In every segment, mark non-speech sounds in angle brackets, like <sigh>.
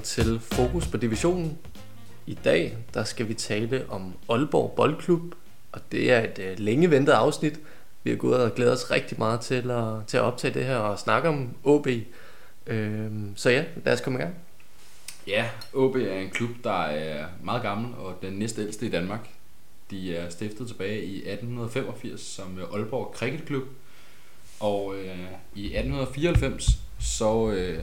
Velkommen til Fokus på Divisionen. I dag der skal vi tale om Aalborg Boldklub, og det er et øh, længe ventet afsnit. Vi har gået og glædet os rigtig meget til at, til at optage det her og snakke om OB. Øhm, så ja, lad os komme i gang. Ja, OB er en klub, der er meget gammel og den næstældste i Danmark. De er stiftet tilbage i 1885 som øh, Aalborg Cricketklub, Og øh, i 1894 så øh,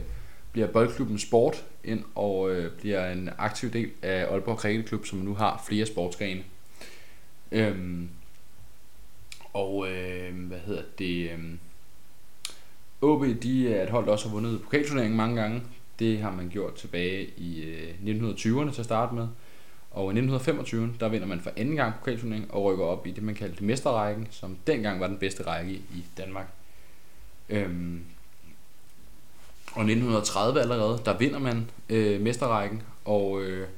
bliver boldklubben Sport ind og øh, bliver en aktiv del af Aalborg Cricket Klub, som nu har flere sportsgrene. Øhm, og øh, hvad hedder det? Øh, OB de er et hold, der også har vundet pokalturneringen mange gange. Det har man gjort tilbage i øh, 1920'erne til at starte med. Og i 1925, der vinder man for anden gang pokalturneringen og rykker op i det, man kaldte mesterrækken, som dengang var den bedste række i Danmark. Øhm, og 1930 allerede, der vinder man øh, mesterrækken, og øh,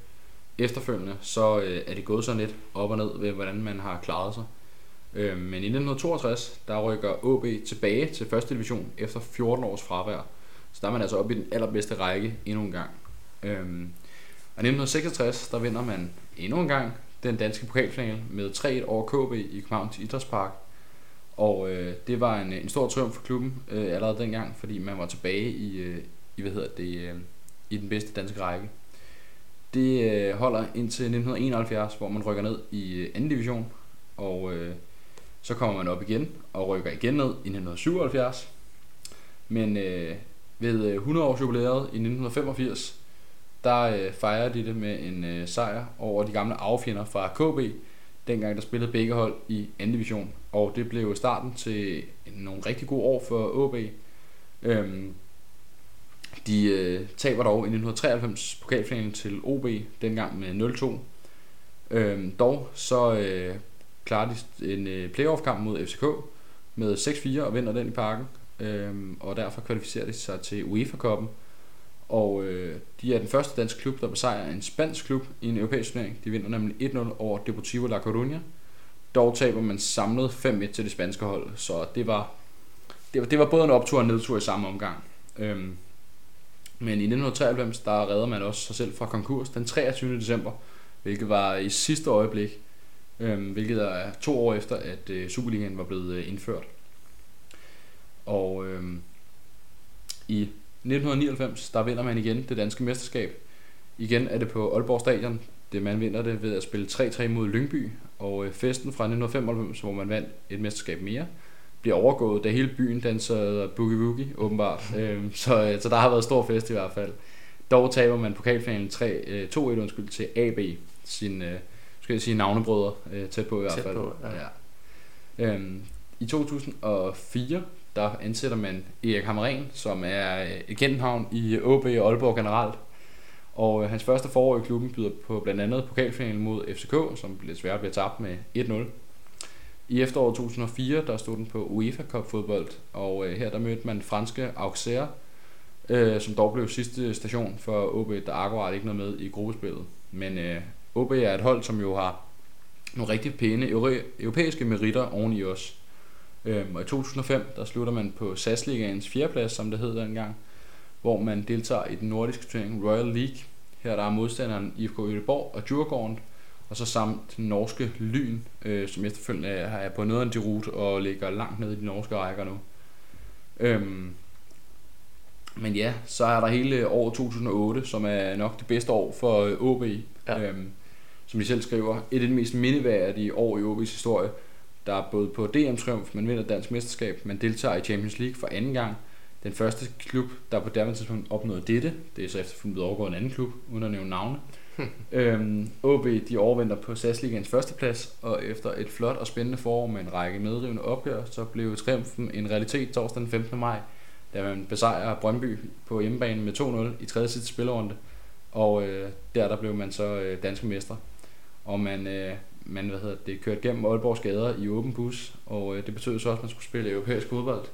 efterfølgende så øh, er det gået sådan lidt op og ned ved, hvordan man har klaret sig. Øh, men i 1962, der rykker AB tilbage til første division efter 14 års fravær. Så der er man altså oppe i den allerbedste række endnu en gang. Øh, og i 1966, der vinder man endnu en gang den danske pokalfinale med 3-1 over KB i Københavns Idrætspark. Og øh, det var en, øh, en stor triumf for klubben øh, allerede dengang, fordi man var tilbage i, øh, i hvad hedder det, øh, i den bedste danske række. Det øh, holder indtil 1971, hvor man rykker ned i øh, anden division, og øh, så kommer man op igen og rykker igen ned i 1977. Men øh, ved øh, 100 års jubilæet i 1985, der øh, fejrer de det med en øh, sejr over de gamle affjender fra KB, dengang der spillede begge hold i anden division. Og det blev starten til nogle rigtig gode år for OB. Øhm, de øh, taber dog i 1993 pokalfinalen til OB, dengang med 0-2. Øhm, dog så øh, klarer de en øh, playoff-kamp mod FCK med 6-4 og vinder den i parken. Øhm, og derfor kvalificerer de sig til UEFA-koppen. Og øh, de er den første danske klub, der besejrer en spansk klub i en europæisk turnering. De vinder nemlig 1-0 over Deportivo La Coruña. Dog taber man samlet 5-1 til det spanske hold, så det var, det var, det var både en optur og en nedtur i samme omgang. Øhm, men i 1993, der redder man også sig selv fra konkurs den 23. december, hvilket var i sidste øjeblik, øhm, hvilket er to år efter, at øh, Superligaen var blevet øh, indført. Og øhm, i 1999, der vinder man igen det danske mesterskab. Igen er det på Aalborg Stadion. Det man vinder det ved at spille 3-3 mod Lyngby. Og øh, festen fra 1995, hvor man vandt et mesterskab mere, bliver overgået, da hele byen danser boogie woogie, åbenbart. øhm, så, øh, så der har været stor fest i hvert fald. Dog taber man pokalfinalen 3, øh, 2-1 undskyld, til AB, sin, øh, skal jeg sige, navnebrødre, øh, tæt på i hvert Tæt fald. på, ja. ja. Øhm, I 2004, der ansætter man Erik Hamren, som er øh, i øh, OB og Aalborg generelt. Og øh, hans første forår i klubben byder på blandt andet pokalfinalen mod FCK, som desværre bliver tabt med 1-0. I efteråret 2004, der stod den på UEFA Cup fodbold, og øh, her der mødte man franske Auxerre, øh, som dog blev sidste station for OB, der akkurat ikke noget med i gruppespillet. Men øh, OB er et hold, som jo har nogle rigtig pæne europæiske meritter oveni os. Øhm, og i 2005, der slutter man på SAS-ligaens fjerdeplads, som det hed dengang, hvor man deltager i den nordiske turnering Royal League. Her der er modstanderen IFK Göteborg og Djurgården, og så samt den norske Lyn, øh, som efterfølgende er, på af de rute og ligger langt nede i de norske rækker nu. Øhm, men ja, så er der hele år 2008, som er nok det bedste år for OB. Ja. Øhm, som de selv skriver, et af de mest mindeværdige år i OB's historie. Der er både på DM-triumf, man vinder dansk mesterskab, man deltager i Champions League for anden gang. Den første klub, der på derved tidspunkt opnåede dette, det er så efterfølgende blevet overgået en anden klub, uden at nævne navne. <laughs> øhm, OB de overvinder på SAS Ligaens førsteplads, og efter et flot og spændende forår med en række medrivende opgør, så blev triumfen en realitet torsdag den 15. maj, da man besejrer Brøndby på hjemmebane med 2-0 i tredje sidste spillerunde. Og øh, der, der blev man så øh, danske mestre. Og man, øh, man hvad hedder det, kørte gennem Aalborgs gader i åben bus, og øh, det betød så også, at man skulle spille europæisk fodbold.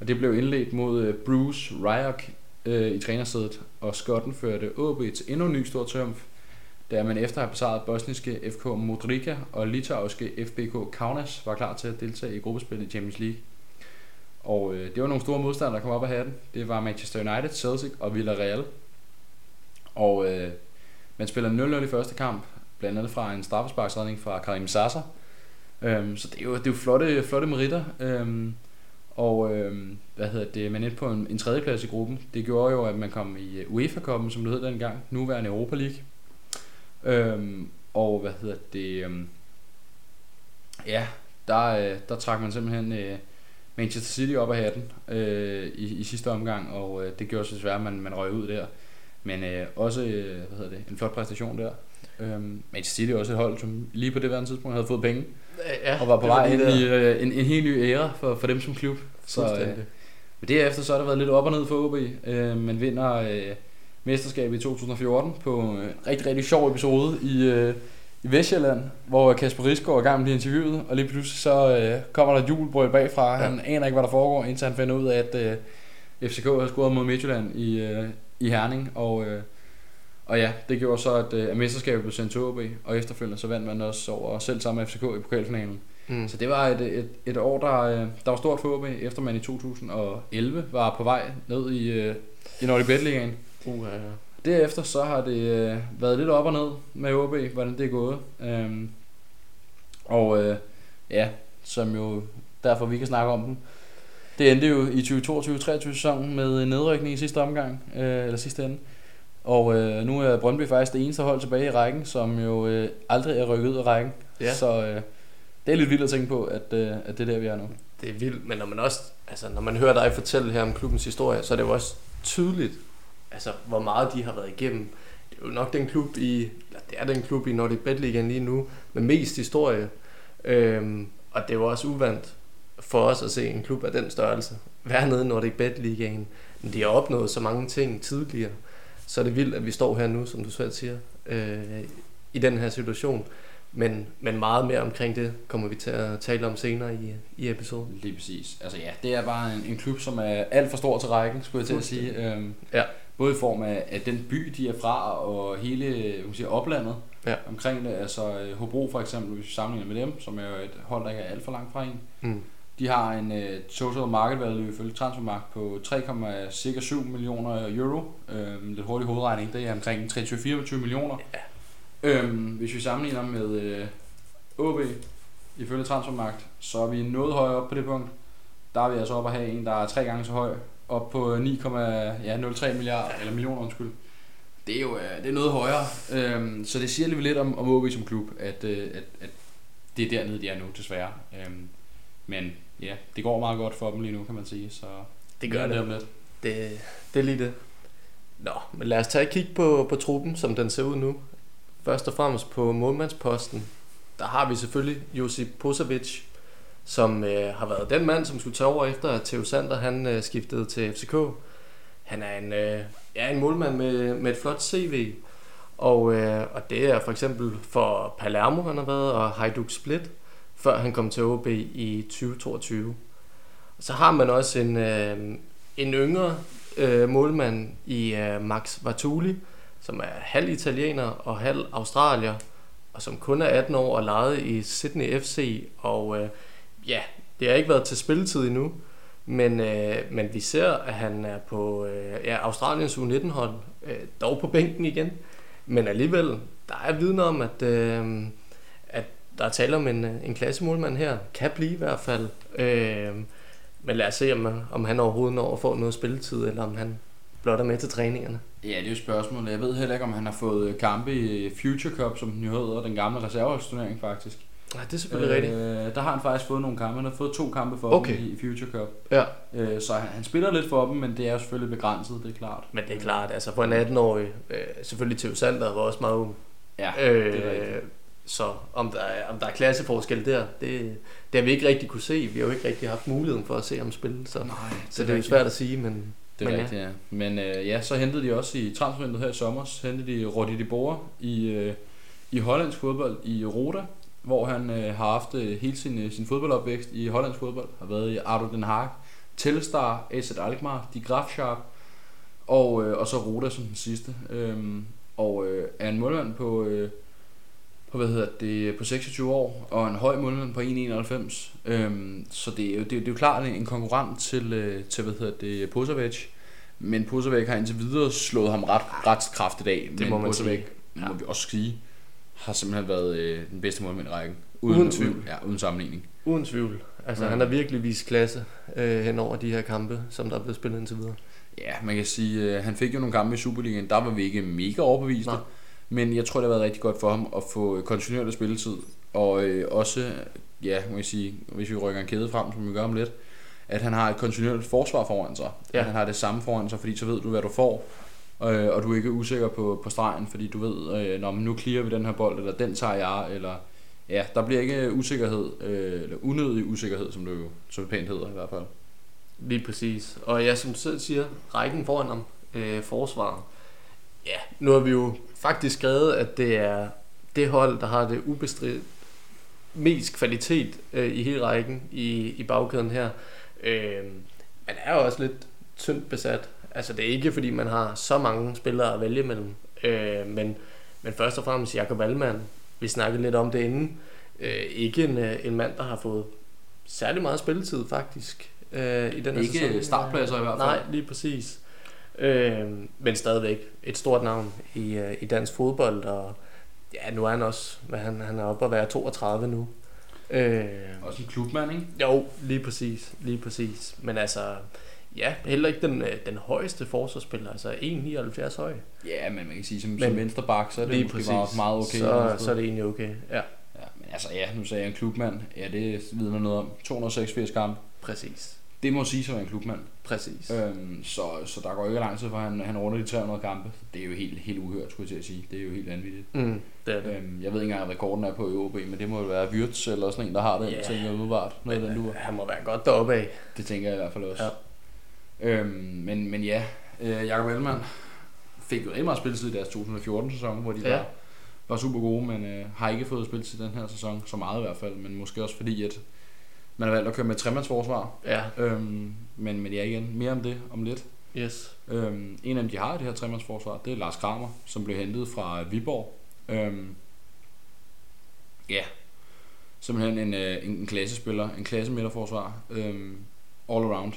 Og det blev indledt mod øh, Bruce Ryock øh, i trænersædet, og skotten førte OB til endnu en ny stor triumf, da man efter at have besejret bosniske FK Modrika og litauiske FBK Kaunas var klar til at deltage i gruppespillet i Champions League. Og øh, det var nogle store modstandere, der kom op af hatten. Det var Manchester United, Celtic og Villarreal. Og øh, man spiller 0-0 i første kamp, blandt andet fra en straffesparksredning fra Karim Sasser. Øhm, så det er jo, det er jo flotte, flotte meritter. Øhm, og øhm, hvad hedder det, man endte på en, en tredjeplads i gruppen. Det gjorde jo, at man kom i øh, UEFA-koppen, som det hed dengang, nuværende Europa League. Øhm, og hvad hedder det, øhm, ja, der, øh, der trak man simpelthen øh, Manchester City op af hatten øh, i, i sidste omgang, og øh, det gjorde så desværre, at man, man røg ud der. Men øh, også øh, hvad hedder det, en flot præstation der. Øhm, Manchester City er også et hold, som lige på det her tidspunkt havde fået penge, Ja, og var på vej ind i øh, en, en helt ny æra for, for dem som klub. Så, øh, men derefter så har der været lidt op og ned for OB. Øh, man vinder øh, mesterskabet i 2014 på en rigtig, rigtig sjov episode i, øh, i Vestjylland, hvor Kasper Risgaard er i gang med interviewet, og lige pludselig så øh, kommer der jubelbrøl bagfra. Ja. Han aner ikke, hvad der foregår, indtil han finder ud af, at øh, FCK har scoret mod Midtjylland i, øh, i Herning. Og, øh, og ja, det gjorde så, at, øh, at mesterskabet blev sendt til OB, og efterfølgende så vandt man også over selv sammen med FCK i pokalfinalen. Mm. Så det var et, et, et år, der, øh, der var stort for OB, efter man i 2011 var på vej ned i, øh, i Nordic Bet Ligaen. Uh, ja. Derefter så har det øh, været lidt op og ned med OB, hvordan det er gået. Øhm, og øh, ja, som jo derfor vi kan snakke om dem. Det endte jo i 2022-23 sæsonen med nedrykning i sidste omgang, øh, eller sidste ende. Og øh, nu er Brøndby faktisk det eneste hold tilbage i rækken, som jo øh, aldrig er rykket ud af rækken. Ja. Så øh, det er lidt vildt at tænke på, at, øh, at det er der, vi er nu. Det er vildt, men når man også, altså når man hører dig fortælle her om klubbens historie, så er det jo også tydeligt, altså hvor meget de har været igennem. Det er jo nok den klub i, eller det er den klub i Nordic Bet Ligaen lige nu, med mest historie. Øhm, og det er jo også uvandt for os at se en klub af den størrelse være nede i Nordic Bet Ligaen. Men de har opnået så mange ting tidligere, så er det vildt, at vi står her nu, som du selv siger, øh, i den her situation. Men, men meget mere omkring det kommer vi til at tale om senere i, i episoden. Lige præcis. Altså ja, det er bare en, en klub, som er alt for stor til rækken, skulle jeg til at sige. Øhm, Ja. Både i form af, af den by, de er fra, og hele man sige, oplandet Ja. omkring det. Altså øh, Hobro for eksempel, hvis vi sammenligner med dem, som er jo et hold, der ikke er alt for langt fra en. Mm. De har en uh, total market value ifølge Transfermarkt på 3,7 millioner euro. Øhm, lidt hurtig hovedregning, det er omkring 23-24 millioner. Ja. Øhm, hvis vi sammenligner med uh, OB ifølge Transfermarkt, så er vi noget højere op på det punkt. Der er vi altså oppe at have en, der er tre gange så høj. Op på 9,03 milliarder, eller millioner undskyld. Det er jo øh, det er noget højere. Øhm, så det siger lige lidt om, om OB som klub, at, øh, at, at det er dernede, de er nu, desværre. Øhm, men ja, det går meget godt for dem lige nu, kan man sige. Så Det gør det. lidt. det. Det er lige det. Nå, men lad os tage et kig på, på truppen, som den ser ud nu. Først og fremmest på målmandsposten. Der har vi selvfølgelig Josip Posavic, som øh, har været den mand, som skulle tage over efter, at Theo Sander han, øh, skiftede til FCK. Han er en, øh, ja, en målmand med, med et flot CV. Og, øh, og det er for eksempel for Palermo, han har været, og Hajduk Split, før han kom til OB i 2022. Så har man også en, øh, en yngre øh, målmand i øh, Max Vatuli, som er halv italiener og halv australier, og som kun er 18 år og lejet i Sydney FC. Og øh, ja, det har ikke været til spilletid endnu, men, øh, men vi ser, at han er på øh, ja, Australiens U19-hold, øh, dog på bænken igen. Men alligevel, der er vidner om, at, øh, der er tale om en, øh, en klassemålmand her. Kan blive i hvert fald. Øh, men lad os se, om, om han overhovedet når at få noget spilletid, eller om han blot er med til træningerne. Ja, det er jo spørgsmålet. Jeg ved heller ikke, om han har fået kampe i Future Cup, som den jo hedder, den gamle reserveholdsturnering faktisk. Nej, det er selvfølgelig øh, rigtigt. Øh, der har han faktisk fået nogle kampe. Han har fået to kampe for Okay. dem i, i Future Cup. Ja. Øh, så han, han spiller lidt for dem, men det er jo selvfølgelig begrænset, det er klart. Men det er klart, altså for en 18-årig, øh, selvfølgelig Theo Sander var også meget ung. Ja, Øh, det er rigtigt. Så om der, er, om der er klasseforskel der, det, det har vi ikke rigtig kunne se. Vi har jo ikke rigtig haft muligheden for at se ham spille, så, Nej, så det er jo svært at sige, men, Det er men rigtigt, ja. Men øh, ja, så hentede de også i transfervinduet her i sommer, hentede de Roddy de Boer i, øh, i hollandsk fodbold i Roda, hvor han øh, har haft øh, hele sin, øh, sin fodboldopvækst i hollandsk fodbold, har været i Ardo Den Haag, Telstar, AZ Alkmaar, De Graafschap, og, øh, og så Roda som den sidste. Øhm, og øh, er en målmand på, øh, på, hvad hedder det, på 26 år, og en høj målmand på 1,91. Øhm, så det er, jo, det, er, jo- det er jo klart en konkurrent til, øh, til hvad hedder det, Posavic. Men Pusevik har indtil videre slået ham ret, ret kraftigt af. Det men må man Pusevik, sige. ja. må vi også sige, har simpelthen været øh, den bedste målmand i rækken. Uden tvivl. Uden, ja, uden sammenligning. Uden tvivl. Altså, Ja. han har virkelig vist klasse øh, hen over de her kampe, som der er blevet spillet indtil videre. Ja, man kan sige, øh, han fik jo nogle kampe i Superligaen. Der var vi ikke mega overbeviste. Nej. Men jeg tror, det har været rigtig godt for ham at få kontinuerlig spilletid. Og øh, også, ja, må jeg sige, hvis vi rykker en kæde frem, som vi gør om lidt, at han har et kontinuerligt forsvar foran sig. Ja. At han har det samme foran sig, fordi så ved du, hvad du får. Øh, og du er ikke usikker på, på stregen, fordi du ved, øh, når nu clearer vi den her bold, eller den tager jeg, eller ja, der bliver ikke usikkerhed, øh, eller unødig usikkerhed, som det jo som det pænt hedder i hvert fald. Lige præcis. Og ja, som du selv siger, rækken foran ham, øh, forsvaret. Ja, nu har vi jo faktisk skrevet, at det er det hold, der har det ubestridt mest kvalitet øh, i hele rækken i, i bagkæden her. Øh, man er jo også lidt tyndt besat. Altså det er ikke fordi man har så mange spillere at vælge mellem. Øh, men, men først og fremmest Jakob Allmann. Vi snakkede lidt om det inden. Øh, ikke en, øh, en mand, der har fået særlig meget spilletid faktisk øh, i den her Ikke sæson. startpladser i hvert fald. Nej, lige præcis. Øh, men stadigvæk et stort navn i, øh, i dansk fodbold, og ja, nu er han også, hvad han, han er oppe at være 32 nu. Øh, Også en klubmand, ikke? jo, lige præcis, lige præcis. Men altså, ja, heller ikke den, øh, den højeste forsvarsspiller, altså 1,79 høj. Ja, men man kan sige, som, Men- som venstre bak, så er det lige måske præcis. meget, meget okay. Så, så er det egentlig okay. Ja, Ja, men altså ja, nu sagde jeg en klubmand. Ja, det vidner noget om. 286 kampe. præcis. Det må sige som en klubmand. Præcis. Øhm, så, så der går ikke lang tid, for han, han runder de 300 kampe. Det er jo helt, helt uhørt, skulle jeg til at sige. Det er jo helt vanvittigt. Mm, det er det. Øhm, jeg ved ikke engang, hvad rekorden er på i OB, men det må jo være Wirtz eller sådan en, der har den, yeah. tænker jeg umiddelbart. Noget den Men, øh, han må være godt deroppe af. Det tænker jeg i hvert fald også. Ja. Øhm, men, men ja, øh, Jakob Ellemann fik jo rigtig meget spilletid i deres 2014-sæson, hvor de Ja. var, var super gode, men øh, har ikke fået spilletid den her sæson, så meget i hvert fald, men måske også fordi, at man har valgt at køre med tremandsforsvar. Ja, Øhm, men, men ja, igen, mere om det om lidt. yes. Øhm, en af dem, de har i det her tremandsforsvar, det er Lars Kramer, som blev hentet fra Viborg. Øhm, ja, simpelthen en, øh, en, en klassespiller, en klasse midterforsvar, øhm, all around.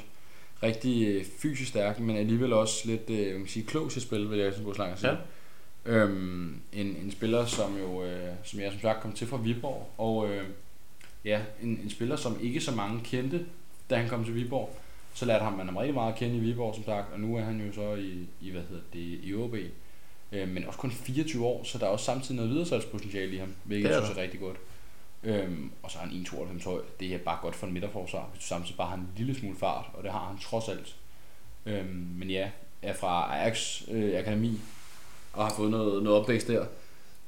Rigtig øh, fysisk stærk, men alligevel også lidt øh, man kan sige, klog til spil, vil jeg sådan gå slange sige. Ja. Øhm, en, en spiller, som jo, øh, som jeg som sagt kom til fra Viborg, og øh, ja, en, en spiller, som ikke så mange kendte, da han kom til Viborg. Så lærte ham man ham rigtig meget at kende i Viborg, som sagt, og nu er han jo så i, i hvad hedder det, i OB. Øh, men også kun 24 år, så der er også samtidig noget videresalgspotentiale i ham, hvilket er jeg synes er rigtig godt. Øhm, og så har han 1,92 høj. Det er bare godt for en midterforsvar, hvis du samtidig bare har en lille smule fart, og det har han trods alt. Øhm, men ja, er fra Ajax øh, Akademi, og har fået noget, noget opvækst der.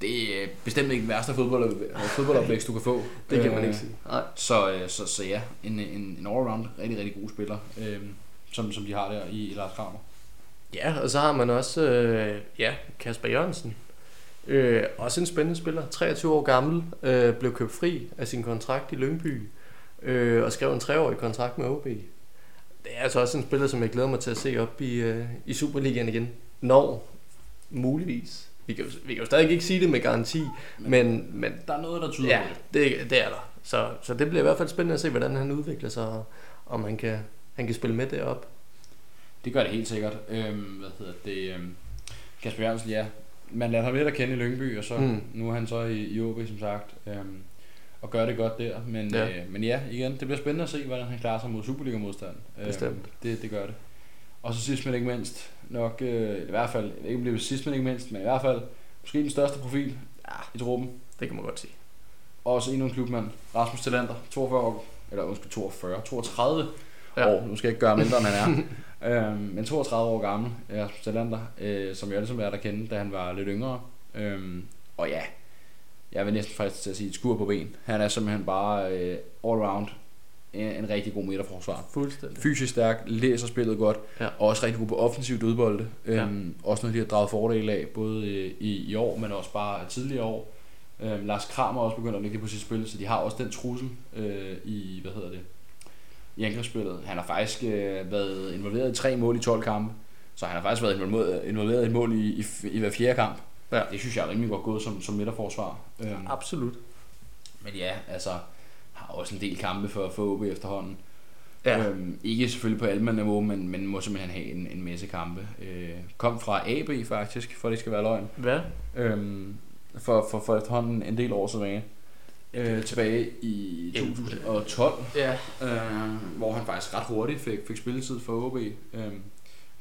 Det er bestemt ikke den værste fodbold, fodboldopvækst, du kan få. <laughs> Det kan man Øh, ikke sige. Nej. så, øh, så, så ja, en, en, en all-around rigtig, rigtig god spiller, øh, som, som de har der i, i Lars Kramer. Ja, og så har man også øh, ja, Kasper Jørgensen. Øh, også en spændende spiller. 23 år gammel. Øh, blev købt fri af sin kontrakt i Lyngby. Øh, og skrev en treårig kontrakt med OB. Det er altså også en spiller, som jeg glæder mig til at se op i, øh, i Superligaen igen. Når muligvis. Vi kan, jo, vi kan jo stadig ikke sige det med garanti, men, men Der er noget, der tyder ja, på det. det, det er der. Så, så det bliver i hvert fald spændende at se, hvordan han udvikler sig, og om han kan, han kan spille med derop. Det gør det helt sikkert. Øhm, hvad hedder det? Øhm, Kasper Jørgensen, ja. Man lader ham lidt at kende i Lyngby, og så Mm. nu er han så i, i OB, som sagt. Øhm, og gør det godt der. Men Ja. Øh, men ja, igen, det bliver spændende at se, hvordan han klarer sig mod Superliga-modstand. Bestemt. det, det gør det. Og så sidst men ikke mindst, nok øh, i hvert fald, ikke om det er sidst men ikke mindst, men i hvert fald, måske den største profil Ja, i truppen. det kan man godt sige. Også endnu en klubmand, Rasmus Talander, 42 år, eller undskyld, 42, 32 Ja. år, nu skal jeg ikke gøre mindre, end han er. <laughs> øhm, men 32 år gammel, Rasmus Talander, øh, som jeg ligesom lærte at kende, da han var lidt yngre. Øhm, og ja, jeg vil næsten faktisk til at sige et skur på ben. Han er simpelthen bare øh, all around en, rigtig god midterforsvar. Fuldstændig. Fysisk stærk, læser spillet godt, Ja. og også rigtig god på offensivt udbolde. Ja. Øhm, Også noget, de har draget fordel af, både øh, i, i år, men også bare tidligere år. Øhm, Lars Kramer er også begyndt at lægge det på sit spil, så de har også den trussel øh, i, hvad hedder det, i angrebsspillet. Han har faktisk øh, været involveret i tre mål i 12 kampe, så han har faktisk været involveret, involveret i et mål i, i, i hver fjerde kamp. Ja. Det synes jeg er rimelig godt gået som, som midterforsvar. Øhm, Absolut. men ja, altså, har også en del kampe for, for OB efterhånden. Ja. Øhm, ikke selvfølgelig på Alman-niveau, men, men må simpelthen have en, en masse kampe. Øh, kom fra AB faktisk, for det skal være løgn. Hvad? Øhm, for, for, for efterhånden en del år tilbage. Øh, tilbage i Jamen. 2012, Ja. øh, hvor han faktisk ret hurtigt fik, fik spilletid for OB øh,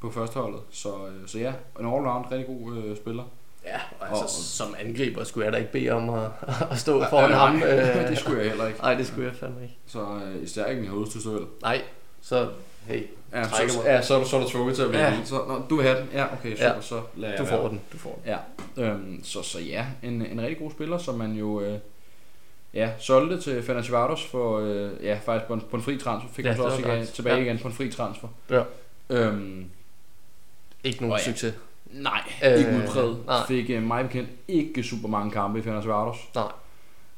på førsteholdet. Så, øh, så ja, en all-round rigtig god øh, spiller. Ja, og altså, Og- som angriber skulle jeg da ikke bede om at, <laughs> at stå foran Nej, ham. nej, øh. <laughs> det skulle jeg heller ikke. Nej, det skulle jeg fandme ikke. Så øh, især ikke min hovedstødsøl. Nej, så hey, Ja, så, mig. ja, så er du, så er du tvunget til at vælge Ja. Så, nå, du vil have den? Ja, okay, super, Ja. så lader jeg du være. får den. Du får den. Ja, øhm, så, så ja, en, en rigtig god spiller, som man jo øh, ja, solgte til Fenerbahce for, øh, ja, faktisk på en, på en fri transfer. Fik Ja, ja, så også igen, tilbage Ja. igen på en fri transfer. Ja. Øhm, Ikke nogen Og ja. Nej, Øh, øh, ikke udpræget. nej. Fik øh, mig bekendt ikke super mange kampe i Fenerbahce. Nej.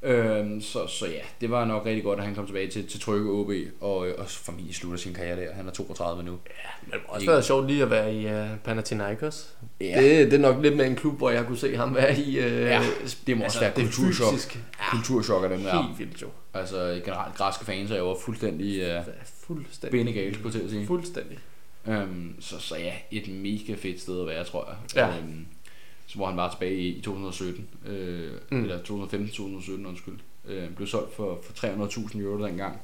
Øhm, så, så ja, det var nok rigtig godt, at han kom tilbage til, til Trygge OB, og, øh, og familie slutter sin karriere der. Han er 32 nu. Men det også Ikke. være sjovt lige at være i uh, Panathinaikos. Ja. Det, det er nok lidt med en klub, hvor jeg kunne se ham være i. Uh, Ja, det må også være kulturchok. fysisk. Kulturchok af dem der. Helt vildt jo. Altså generelt, græske fans er jo fuldstændig uh, fuldstændig. benegale, skulle jeg til at sige. Fuldstændig. Um, så, så ja, et mega fedt sted at være, tror jeg. Ja. Um, så hvor han var tilbage i, i 2017, øh, Mm. eller 2015-2017, undskyld. Øh, blev solgt for, for 300.000 euro dengang.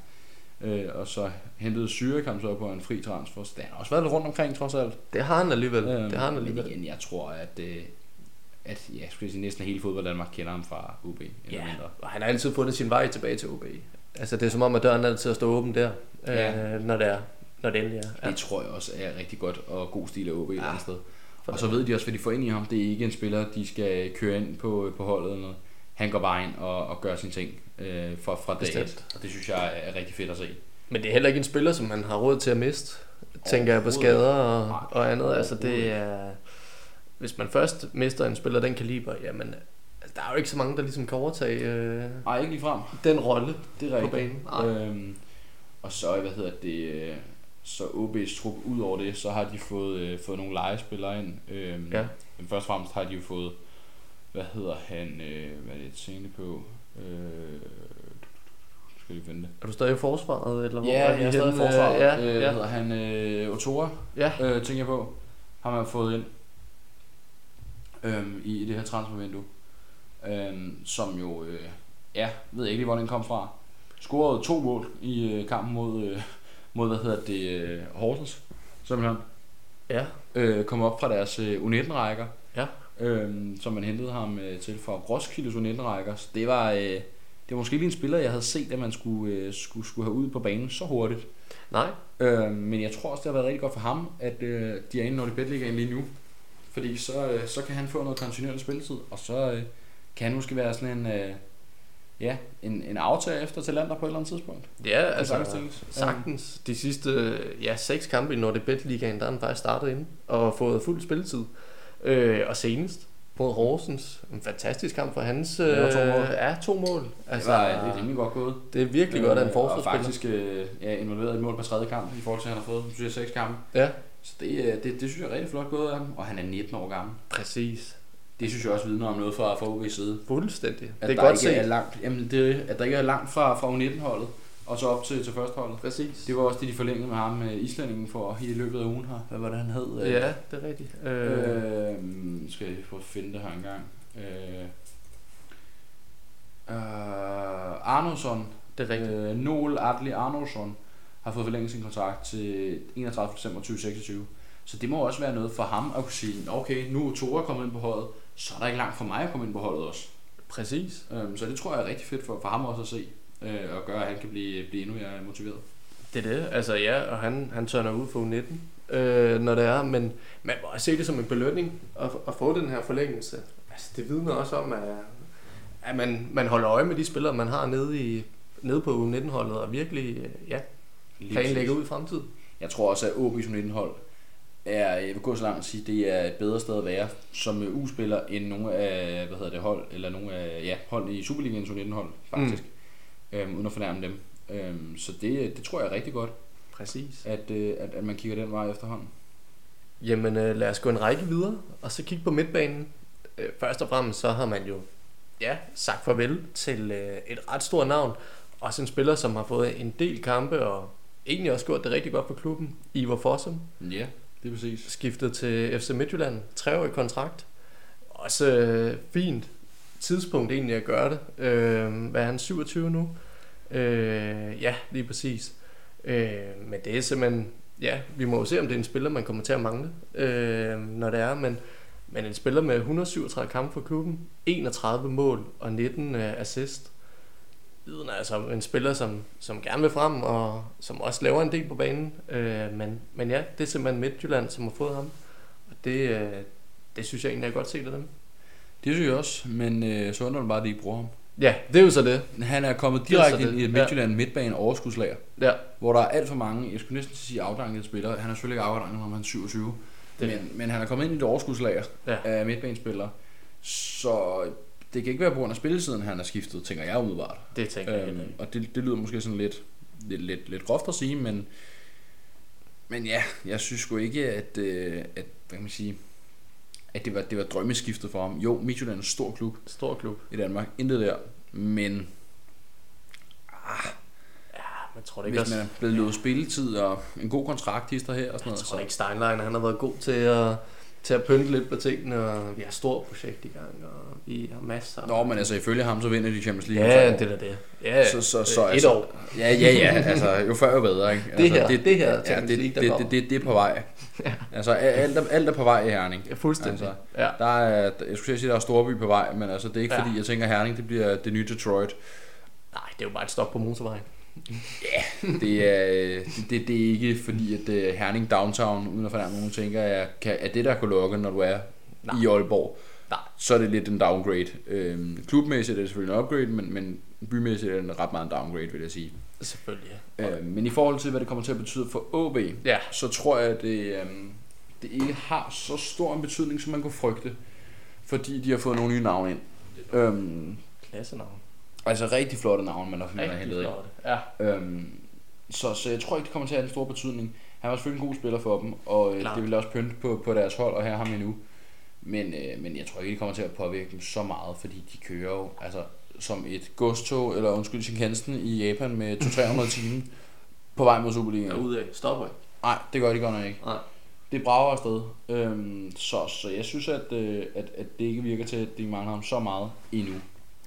Øh, og så hentede Zürich ham så på en fri transfer. Så det har også været lidt rundt omkring, trods alt. Det har han alligevel. Øhm, det har han Men alligevel. igen, jeg tror, at, øh, at ja, skulle jeg sige, næsten hele fodbold Danmark kender ham fra UB. Eller Ja, mindre. og han har altid fundet sin vej tilbage til OB. Altså det er som om, at døren altid at stå åben der, Ja. øh, når det er. Når det endelig er. Ja. Det tror jeg også er rigtig godt og god stil af OB et Ja. eller andet sted. For Og så ved de også, hvad de får ind i ham. Det er ikke en spiller, de skal køre ind på, på holdet eller noget. Han går bare ind og, og gør sine ting øh, fra, fra dag et. Og det synes jeg er rigtig fedt at se. Men det er heller ikke en spiller, som man har råd til at miste. Tænker jeg på skader og, og andet. Altså det er... Hvis man først mister en spiller af den kaliber, jamen... Altså, der er jo ikke så mange, der ligesom kan overtage øh, Nej, ikke lige frem. den rolle Det er på banen. Nej. Øhm, og så, hvad hedder det, øh, så OB's trup, ud over det, så har de fået, øh, fået nogle legespillere ind. Øhm, Ja. Men først og fremmest har de jo fået, hvad hedder han, øh, hvad er det, tænke på, øh, skal lige finde det. Er du stadig i forsvaret? Eller hvor Ja, er jeg er stadig i henne? forsvaret. Ja, Øh, ja, hedder han, øh, Otora, ja. øh, tænker jeg på, har man fået ind øhm, i, i det her transfervindue. Øhm, som jo, øh, ja, ved ikke lige, hvor den kom fra. Scorede to mål i øh, kampen mod, øh, mod, hvad hedder det, øh, Horsens, simpelthen. ja. Øh, kom op fra deres øh, U19-rækker. Ja. Øhm, som man hentede ham øh, til fra Roskildes U19-rækker. Så det var, øh, det var måske lige en spiller, jeg havde set, at man skulle, øh, skulle, skulle have ud på banen så hurtigt. Nej, Øh, men jeg tror også, det har været rigtig godt for ham, at øh, de er inde i Nordic Bet Ligaen lige nu. Fordi så, øh, så kan han få noget kontinuerlig spilletid, og så øh, kan han måske være sådan en, øh, ja, en, en aftager efter Talander på et eller andet tidspunkt. ja, altså sagtens sagtens. De sidste ja, seks kampe i Nordic Bet Ligaen, der har han faktisk startet ind og fået fuld spilletid. Øh, og senest mod Horsens, en fantastisk kamp for hans... Øh, var to mål. Ja, to mål. Altså, det var det er rimelig godt gået. det er virkelig godt af en Øh, Og forsvarsspiller. faktisk øh, ja, involveret i mål på tredje kamp, i forhold til, at han har fået synes jeg, seks kampe. Ja, Så det, øh, det, det synes jeg er rigtig flot gået af ham. Og han er 19 år gammel. præcis. Det synes jeg også vidner om noget fra, fra OB's side. Fuldstændig. At det er godt set. er langt, jamen det, at der ikke er langt fra, fra U19-holdet og så op til, til førsteholdet. Præcis. Det var også det, de forlængede med ham, øh, islændingen, for i løbet af ugen her. Hvad var det, han hed? Øh, Ja, det er rigtigt. Øh, Øh, skal jeg at finde det her engang. Øh, øh, Arnosson, det er rigtigt. øh, Noel Adli Arnosson, har fået forlænget sin kontrakt til 31. december 2026. Så det må også være noget for ham at kunne sige, okay, nu er Tore kommet ind på holdet, så er der ikke langt for mig at komme ind på holdet også. Præcis. Øhm, så det tror jeg er rigtig fedt for, for ham også at se, øh, og gøre, at han kan blive, blive endnu mere motiveret. Det er det. Altså ja, og han, han tørner ud for U19, øh, når det er. Men man må også se det som en belønning at, at få den her forlængelse. Altså, det vidner også om, at, at man, man holder øje med de spillere, man har nede, i, nede på U19-holdet, og virkelig øh, ja, Lige ud i fremtiden. Jeg tror også, at OB's U19-hold er, jeg vil gå så langt at sige, det er et bedre sted at være som U-spiller end nogle af, hvad hedder det, hold, eller nogle af, ja, hold i Superligaens U19-hold, faktisk. Mm. Øhm, uden at fornærme dem. Øhm, så det, det tror jeg er rigtig godt, Præcis. at, øh, at, at man kigger den vej efterhånden. Jamen øh, lad os gå en række videre, og så kigge på midtbanen. Øh, først og fremmest så har man jo ja, sagt farvel til øh, et ret stort navn. Også en spiller, som har fået en del kampe og egentlig også gjort det rigtig godt for klubben. Ivar Fossum Ja, det er præcis. skiftet til FC Midtjylland. Treårig kontrakt. Også øh, fint tidspunkt egentlig at gøre det. Øh, hvad er han, 27 nu? Øh, ja, lige præcis. Øh, men det er simpelthen, ja, vi må jo se, om det er en spiller, man kommer til at mangle, øh, når det er, men, men en spiller med 137 kampe for klubben, 31 mål og 19 øh, assist, er altså en spiller, som, som gerne vil frem, og som også laver en del på banen, øh, men, men ja, det er simpelthen Midtjylland, som har fået ham, og det, øh, det synes jeg egentlig er godt set af dem. Det synes jeg også, men øh, så undrer det bare, at de ikke bruger ham. Ja, det er jo så det. Han er kommet direkte ind i et Midtjylland midtbane overskudslager, Ja, hvor der er alt for mange, jeg skulle næsten sige afdankede spillere. Han er selvfølgelig ikke afdanket, når han er 27. Det- Men, men han er kommet ind i et overskudslager Ja. af midtbanespillere. Så det kan ikke være på grund af spillesiden, han er skiftet, tænker jeg umiddelbart. det tænker jeg. Øhm, Øhm, og det, det lyder måske sådan lidt, lidt, lidt, lidt groft at sige, men, men ja, jeg synes sgu ikke, at, øh, at hvad kan man sige, at det var, det var drømmeskiftet for ham. Jo, Midtjylland er en stor klub Stor klub. i Danmark, intet der, men Man tror det ikke hvis man også... er blevet lovet spilletid og en god kontrakt hister her og sådan Jeg noget, tror så ikke Steinlein, han har været god til at, til at pynte lidt på tingene, og vi har et stort projekt i gang, og vi har masser. Nå, men altså ifølge ham, så vinder de Champions League. Ja, det er det. Ja, Så, så, så, et altså, år. Ja, ja, ja. Altså, jo før, jo bedre, ikke? Altså, her- det her ja, Champions det, League, der det, det, det, det, er på vej. Altså, alt er, alt er på vej i Herning. Ja, fuldstændig. Altså, ja. Der er, jeg skulle sige, der er Storby på vej, men altså, det er ikke Ja. fordi, jeg tænker, Herning det bliver det nye Detroit. Nej, det er jo bare et stop på motorvejen. Det er, det, det, det er ikke fordi, at uh, Herning Downtown, uden at fornærme nogen, tænker, jeg, kan, at det der kunne lukke, når du er Nej. i Aalborg. Nej. Så er det lidt en downgrade. Øhm, klubmæssigt er det selvfølgelig en upgrade, men, men bymæssigt er det en ret meget en downgrade, vil jeg sige. Selvfølgelig, ja. Øh, men i forhold til, hvad det kommer til at betyde for OB, Ja, så tror jeg, at det, øhm, det ikke har så stor en betydning, som man kunne frygte. Fordi de har fået nogle nye navne ind. Øhm, klassenavn. Altså rigtig flotte navne, man har, har Rigtig hentet. Ja, Øhm, så, så jeg tror ikke, det kommer til at have en stor betydning. Han var selvfølgelig en god spiller for dem, og øh, det vil også pynte på, på deres hold og have ham endnu. Men, øh, men jeg tror ikke, det kommer til at påvirke dem så meget, fordi de kører jo altså, som et godstog, eller undskyld, Shinkansen i Japan med 200-300 timer på vej mod Superligaen. derudad. Stopper ikke. Nej, det gør de godt nok ikke. Nej. Det brager afsted. Øhm, så, så jeg synes, at, øh, at, at det ikke virker til, at de mangler ham så meget endnu.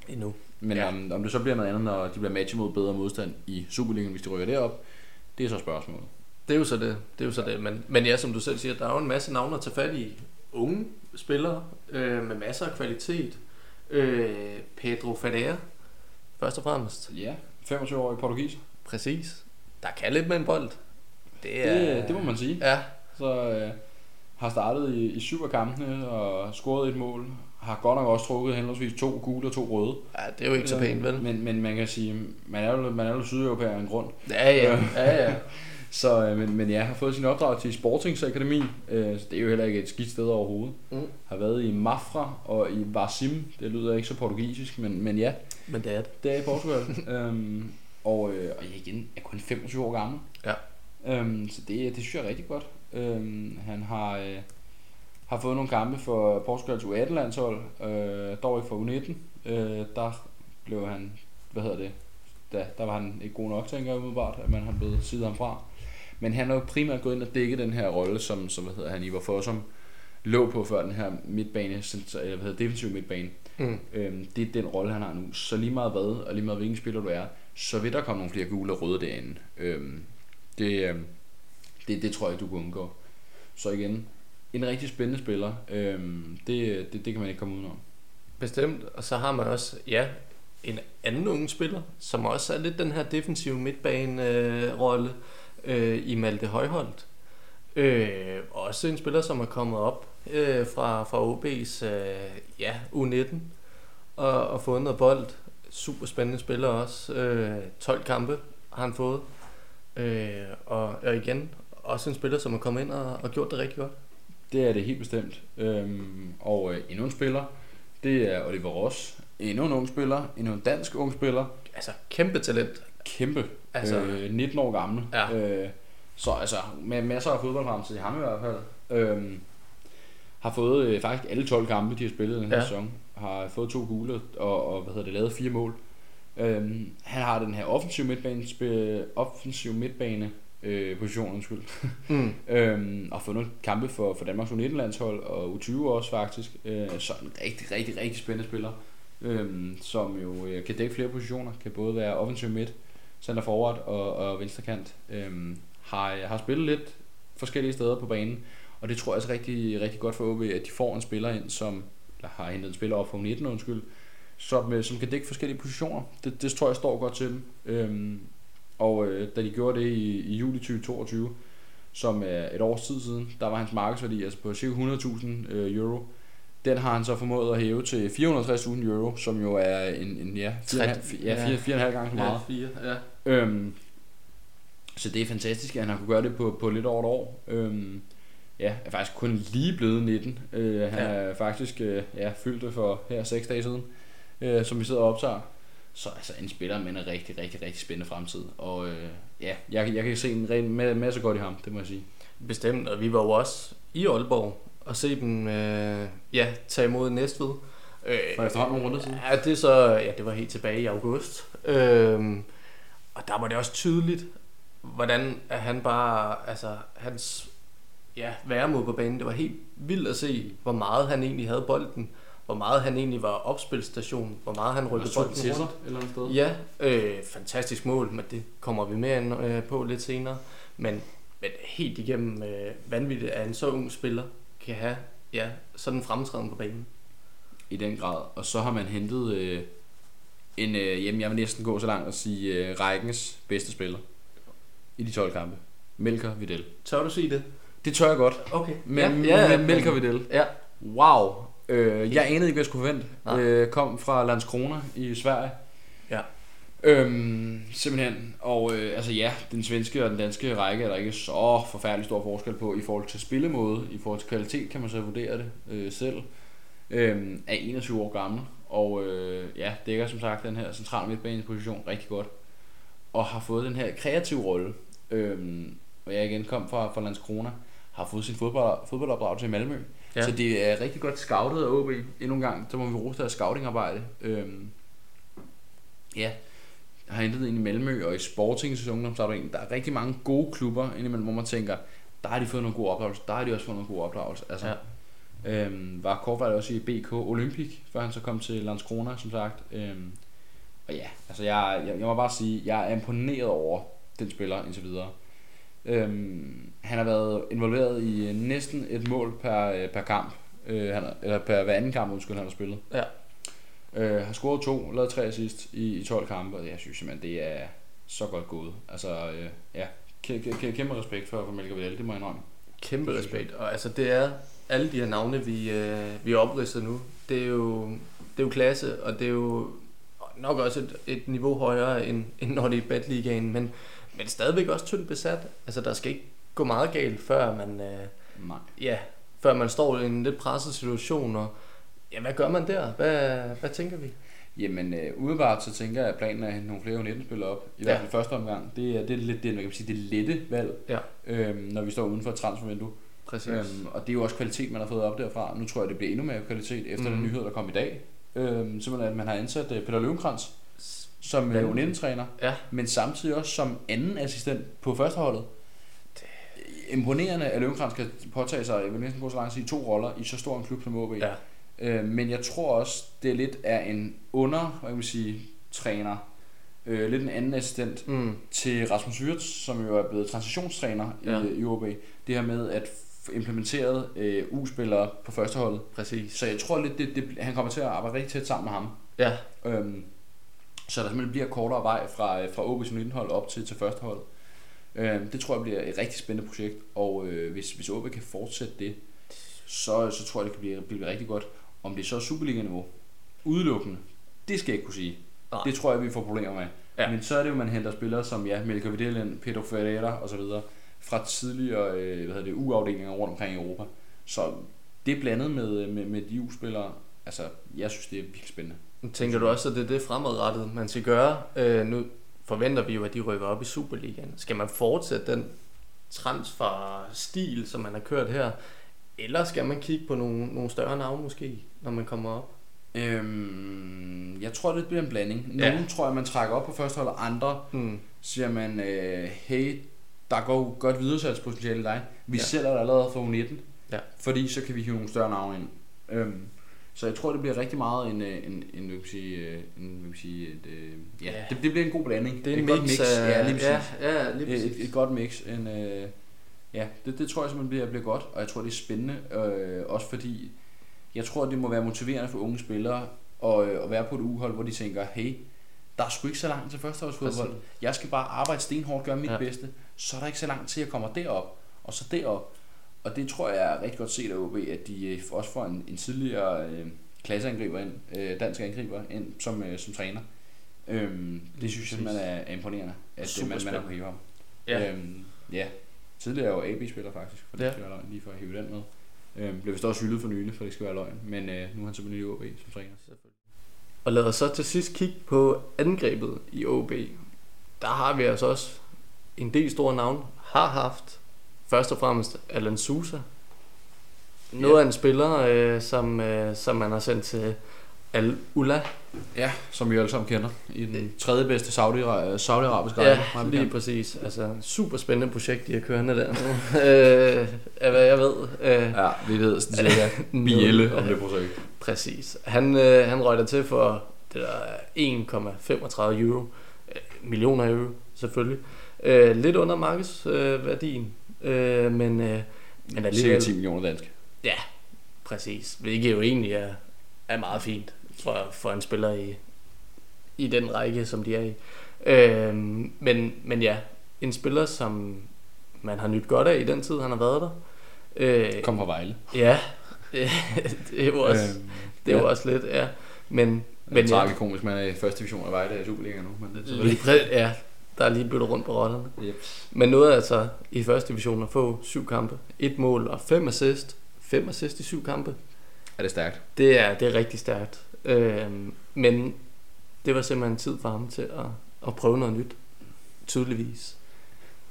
Endnu. Men Ja. om, om det så bliver noget andet, når de bliver matchet mod bedre modstand i Superligaen, hvis de rykker derop, det er så spørgsmålet. Det er jo så det. Det er jo så det. Men, men ja, som du selv siger, der er jo en masse navne at tage fat i. Unge spillere øh, med masser af kvalitet. Øh, Pedro Fadera, først og fremmest. Ja, 25 år i portugis. Præcis. Der kan lidt med en bold. Det, er, Det, det må man sige. Ja, Så øh, har startet i, i syv af kampene og scoret et mål. Har godt nok også trukket henholdsvis to gule og to røde. ja, det er jo ikke så pænt, vel? Men, men man kan sige, man er jo, man er jo sydeuropæer af en grund. Ja, ja. ja, ja. <laughs> Så, øh, men, men jeg har fået sin opdrag til Sportings Akademi, øh, så det er jo heller ikke et skidt sted overhovedet. Mm. Har været i Mafra og i Varsim, det lyder ikke så portugisisk, men, men ja, Men det er det. det er i Portugal. <laughs> øhm, og, øh, og jeg igen er kun 25 år gammel. Ja. Øhm, så det, det synes jeg er rigtig godt. Øhm, han har, øh, har fået nogle kampe for Portugals U18-landshold, øh, dog ikke for U19. Øh, der blev han, hvad hedder det, der, der var han ikke god nok, tænker jeg umiddelbart, at man har blevet sidet ham fra. Men han har jo primært gået ind og dækket den her rolle, som, som hvad hedder han, Ivar Fossum lå på før den her midtbane, eller hvad hedder defensiv midtbane. Mm. Øhm, det er den rolle, han har nu. Så lige meget hvad, og lige meget hvilken spiller du er, så vil der komme nogle flere gule og røde derinde. Øhm, det, øhm, det, det tror jeg, du kan undgå. Så igen, en rigtig spændende spiller. Øhm, det, det, det kan man ikke komme udenom. Bestemt. Og så har man også, ja, en anden unge spiller, som også er lidt den her defensive midtbane-rolle øh, i Malte Højholdt. Øh, også en spiller, som er kommet op øh, fra, fra OB's øh, ja, U19 og, og fået noget bold. Super spændende spiller også. Øh, 12 kampe har han fået. Øh, og, og igen, også en spiller, som er kommet ind og, og gjort det rigtig godt. Det er det helt bestemt. Øhm, og øh, endnu en spiller, det er Oliver Ross. Endnu en ung spiller, endnu en dansk ung spiller. Altså, kæmpe talent. Kæmpe. Altså- øh, 19 år gammel. Ja. Øh, så altså, med masser af fodboldfremtid i ham i hvert fald. Øhm, har fået øh, faktisk alle 12 kampe, de har spillet den her Ja. sæson. Har fået to gule og, og hvad hedder det, lavet fire mål. Øhm, han har den her offensiv midtbane, offensiv midtbane øh, position, undskyld. <laughs> Mm. øhm, og fundet kampe for, for Danmarks U19-landshold og U20 også faktisk. Øh, så en rigtig, rigtig, rigtig spændende spiller, øhm, som jo øh, kan dække flere positioner. Kan både være offensiv midt, center forward og, og venstre kant. Øhm, har, har spillet lidt forskellige steder på banen, og det tror jeg også rigtig, rigtig godt for OB, at de får en spiller ind, som eller har hentet en spiller op for 19 undskyld, som, øh, som kan dække forskellige positioner. Det, det tror jeg står godt til dem. Øhm, og øh, da de gjorde det i, i juli 2022, som er et års tid siden, der var hans markedsværdi altså på cirka 100.000 øh, euro. Den har han så formået at hæve til 450.000 euro, som jo er en, en ja, 4,5 ja, 4, 4, 4,5 gange så meget. Ja, fire, ja. Øhm, så det er fantastisk, at han har kunne gøre det på, på lidt over et år. Øhm, ja, er faktisk kun lige blevet 19. Øh, han Ja. ja. er faktisk øh, ja, fyldt det for her 6 dage siden, øh, som vi sidder og optager. Så altså en spiller med en rigtig, rigtig, rigtig spændende fremtid. Og øh, ja, jeg, jeg kan se en ren ma- masse godt i ham, det må jeg sige. Bestemt, og vi var jo også i Aalborg og se dem øh, ja, tage imod Næstved. Øh, For efterhånden nogle runder siden. Ja, det så, ja, det var helt tilbage i august. Øhm, og der var det også tydeligt, hvordan at han bare, altså hans ja, væremåde på banen, det var helt vildt at se, hvor meget han egentlig havde bolden, hvor meget han egentlig var opspilstation, hvor meget han rykkede bolden til sig et eller andet sted. Ja, øh, fantastisk mål, men det kommer vi mere ind øh, på lidt senere. Men, men helt igennem øh, vanvittigt, at en så ung spiller kan have ja, sådan en fremtræden på banen. I den grad. Og så har man hentet øh, en, øh, jamen jeg vil næsten gå så langt og sige, øh, rækkens bedste spiller i de 12 kampe. Melker Vidal. Tør du sige det? Det tør jeg godt. Okay. Men, ja, ja, men Melker Vidal. Ja. Wow. Øh, jeg anede ikke, hvad jeg skulle forvente. Nej. Øh, kom fra Landskrona i Sverige. Ja. Øhm, simpelthen. Og øh, altså ja, den svenske og den danske række er der ikke så forfærdelig stor forskel på i forhold til spillemåde. I forhold til kvalitet kan man så vurdere det øh, selv. Øhm, er 21 år gammel. Og øh, ja, dækker som sagt den her centrale midtbaneposition rigtig godt. Og har fået den her kreative rolle. Øhm, og jeg igen kom fra, fra Landskrona. Har fået sin fodbold, fodboldopdragelse i Malmø. Ja. Så det er rigtig godt scoutet af OB endnu en gang. Så må vi rose deres scoutingarbejde. Øhm, ja, jeg har hentet ind i Malmø og i Sportings ungdomsafdeling. Der er rigtig mange gode klubber indimellem, hvor man tænker, der har de fået nogle gode opdragelser. Der har de også fået nogle gode opdragelser. Altså, Ja. øhm, var kortvarigt også i BK Olympic, før han så kom til Landskrona, som sagt. Øhm, og ja, altså jeg, jeg, jeg må bare sige, jeg er imponeret over den spiller indtil videre. Øhm, han har været involveret i øh, næsten et mål per, øh, per kamp. Øh, han, har- eller per hver anden kamp, undskyld, han har spillet. Ja. Øh, har scoret to, lavet tre assist i, i 12 kampe, og jeg synes simpelthen, det er så godt gået. Altså, øh, ja, kæ- kæ- kæ- kæmpe respekt for, for Melker Vidal, det må jeg indrømme. Kæmpe respekt. Og altså, det er alle de her navne, vi, øh, vi har opridset nu. Det er, jo, det er jo klasse, og det er jo nok også et, et niveau højere, end, end når det er i Batligaen, men, men stadigvæk også tyndt besat. Altså, der skal ikke gå meget galt, før man, øh, Nej. ja, før man står i en lidt presset situation, og ja, hvad gør man der? Hvad, hvad tænker vi? Jamen, øh, umiddelbart så tænker jeg, at planen er at hente nogle flere U19-spillere op. I Ja. hvert fald første omgang. Det er, det er lidt det, man kan sige, det lette valg, Ja. øhm, når vi står uden for et transfervindue. Præcis. Øhm, og det er jo også kvalitet, man har fået op derfra. Nu tror jeg, det bliver endnu mere kvalitet efter mm. Mhm. den nyhed, der kom i dag. Øhm, simpelthen, at man har ansat øh, Peter Løvenkrantz som øh, Vanvittigt. U19-træner, Ja. men samtidig også som anden assistent på førsteholdet. Imponerende, at Løvenkrantz kan påtage sig, jeg vil næsten gå så langt sige, to roller i så stor en klub som OB. Ja. Øh, men jeg tror også, det er lidt af en under, hvad kan man sige, træner, øh, lidt en anden assistent Mm. til Rasmus Wirtz, som jo er blevet transitionstræner Ja. i, i OB. Det her med at implementeret øh, U-spillere på førsteholdet. Præcis. Så jeg tror lidt, det, det, han kommer til at arbejde rigtig tæt sammen med ham. Ja, Øhm, så der simpelthen bliver kortere vej fra, øh, fra OB's 19-hold op til, til førsteholdet. Øhm, det tror jeg bliver et rigtig spændende projekt, og øh, hvis, hvis OB kan fortsætte det, så, så tror jeg, det kan blive, blive rigtig godt. Om det så er Superliga-niveau, udelukkende, det skal jeg ikke kunne sige. Nej. Det tror jeg, vi får problemer med. Ja. Men så er det jo, man henter spillere som ja, Melker Videlian, Pedro Ferreira og så videre fra tidligere øh, hvad hedder det, U-afdelinger rundt omkring i Europa. Så det blandet med, med, med de U-spillere. Altså, jeg synes, det er virkelig spændende. Tænker du også, at det er det fremadrettet, man skal gøre? Øh, nu forventer vi jo, at de rykker op i Superligaen. Skal man fortsætte den transfer-stil, som man har kørt her? Eller skal man kigge på nogle, nogle større navne måske, når man kommer op? Øhm, jeg tror, det bliver en blanding. Ja. Nogle tror jeg, man trækker op på første hold, og andre Hmm. siger man, øh, hey, der går godt videresalgspotentiale i dig. Vi Ja. ja. sælger det allerede fra U19, Ja. fordi så kan vi hive nogle større navne ind. Øhm, så jeg tror, det bliver rigtig meget en, øh, en, en, man sige, øh, en, man sige, et, øh, ja, Ja. Det, det bliver en god blanding. Det er en et godt mix, mix. af, ja, lige ja, ja, lige Et, præcis. et, et godt mix. En, øh, ja, det, det tror jeg simpelthen bliver, bliver godt, og jeg tror, det er spændende, øh, også fordi jeg tror, det må være motiverende for unge spillere at, øh, at være på et uhold, hvor de tænker, hey, der er sgu ikke så langt til førsteårsfodbold. Jeg skal bare arbejde stenhårdt, gøre mit ja. bedste, så er der ikke så langt til, at jeg kommer derop, og så derop. Og det tror jeg er rigtig godt set af OB, at de øh, også får en, en tidligere øh, klasseangriber ind, øh, dansk angriber ind som, øh, som træner. Øhm, det synes jeg simpelthen er, er imponerende, at øh, Super man, man har spændende. kunne hive ham. Ja. Øhm, ja. Tidligere jo AB-spiller faktisk, for det Ja. skal være løgn, lige for at hive den med. Øhm, blev vist også hyldet for nylig, for det skal være løgn, men øh, nu er han simpelthen i OB som træner. Og lad os så til sidst kigge på angrebet i OB. Der har vi altså også en del store navne, har haft. Først og fremmest Alan Sousa. Noget Ja. af en spiller, øh, som, øh, som man har sendt til Al-Ula. Ja, som vi alle sammen kender. I den tredje bedste saudi- saudi-arabiske Ja, række. meget lige bekendt. præcis. Altså, super spændende projekt, de har kørende der <laughs> øh, af hvad jeg ved. Øh, Ja, vi ved sådan cirka <laughs> Bielle om det projekt. Præcis. Han, øh, han røg der til for det der er 1,35 euro. Øh, millioner euro, selvfølgelig. Øh, lidt under markedsværdien. Øh, værdien. Øh, men, øh, men Cirka alligevel... 10 millioner dansk. Præcis. Hvilket jo egentlig er, er meget fint for, for en spiller i, i den række, som de er i. Øh, men, men ja, en spiller, som man har nyt godt af i den tid, han har været der. Øh, Kom fra Vejle. Ja, <laughs> det er jo også, Øhm, det er ja. også lidt, ja. Men, Men men ja. ja, tragikomisk, man er i første division af Vejle i Superliga nu. Men det er lige, præ- ja, der er lige byttet rundt på rollerne. Yep. Men noget altså i første division at få syv kampe, et mål og fem assist. Fem assist i syv kampe. Er det stærkt? Det er, det er rigtig stærkt. Øhm, men det var simpelthen tid for ham til at, at prøve noget nyt. Tydeligvis.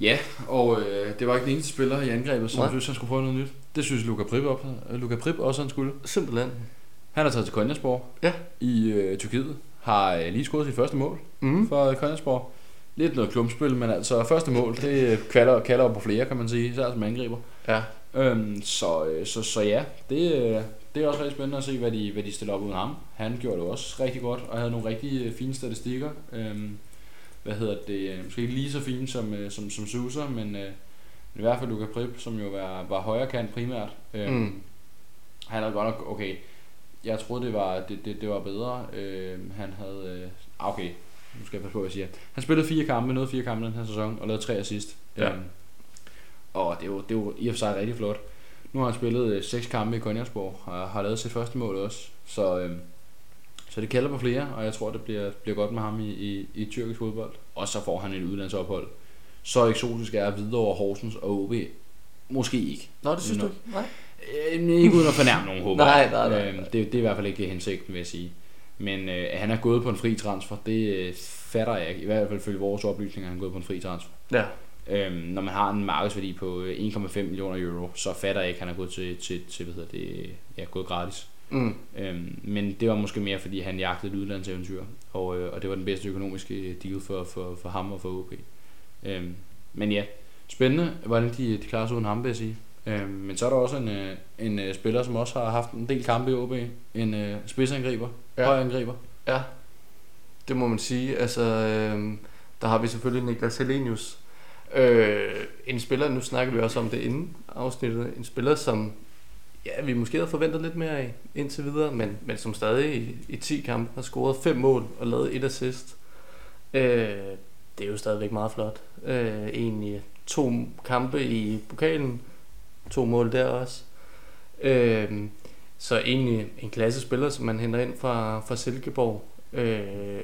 Ja, og øh, det var ikke den eneste spiller i angrebet, som Nej. synes, han skulle prøve noget nyt. Det synes Luka Prip, op, øh, Luka Prip også, han skulle. Simpelthen. Han er taget til Konjasborg Ja. i øh, Tyrkiet. Har øh, lige scoret sit første mål Mm. for øh, Konjasborg. Lidt noget klumpspil, men altså første mål, det kalder, kalder på flere, kan man sige, især som angriber. Ja, Øhm, så, øh, så, så ja, det, øh, det er også rigtig spændende at se, hvad de, hvad de stiller op uden ham. Han gjorde det også rigtig godt, og havde nogle rigtig øh, fine statistikker. Øhm, hvad hedder det? Måske ikke lige så fine som, som, som Sousa, men øh, i hvert fald Luka Prip, som jo var, var højre kant primært. Øhm, Mm. Han havde godt nok, okay, jeg troede det var, det, det, det var bedre. Øh, han havde, øh, ah, okay, nu skal jeg passe på, hvad jeg siger. Han spillede fire kampe, nåede fire kampe den her sæson, og lavede tre assist. Ja. Øhm, og det er, jo, det jo i og for sig rigtig flot. Nu har han spillet øh, seks kampe i Konjaksborg, og har lavet sit første mål også. Så, øhm, så det kalder på flere, og jeg tror, det bliver, bliver godt med ham i, i, i tyrkisk fodbold. Og så får han et udlandsophold. Så eksotisk er Hvidovre, Horsens og OB. Måske ikke. Nå, det synes Nå. du ikke? Nej. Øh, ikke uden at fornærme nogen, håber Nej, jeg. nej, nej. Øhm, det, det er i hvert fald ikke hensigten, vil jeg sige. Men øh, at han er gået på en fri transfer, det øh, fatter jeg ikke. I hvert fald følge vores oplysninger, er han gået på en fri transfer. Ja. Øhm, når man har en markedsværdi på øh, 1,5 millioner euro, så fatter jeg ikke, at han er gået til, til, til hvad hedder det, ja, gået gratis. Mm. Øhm, men det var måske mere, fordi han jagtede et udlandseventyr, og, øh, og det var den bedste økonomiske deal for, for, for ham og for OP. Øhm, men ja, spændende, hvordan de, de klarer sig uden ham, vil jeg sige. Øhm, men så er der også en, øh, en øh, spiller, som også har haft en del kampe i OB, en øh, spidsangriber, ja. højangriber. Ja, det må man sige. Altså, øh, der har vi selvfølgelig Niklas Helenius. Øh, en spiller, nu snakker vi også om det inden afsnittet, en spiller, som ja, vi måske havde forventet lidt mere af indtil videre, men, men som stadig i, i 10 kampe har scoret 5 mål og lavet et assist. Øh, det er jo stadigvæk meget flot. Øh, egentlig to kampe i pokalen, to mål der også. Øh, så egentlig en klasse spiller, som man henter ind fra, fra Silkeborg. Øh,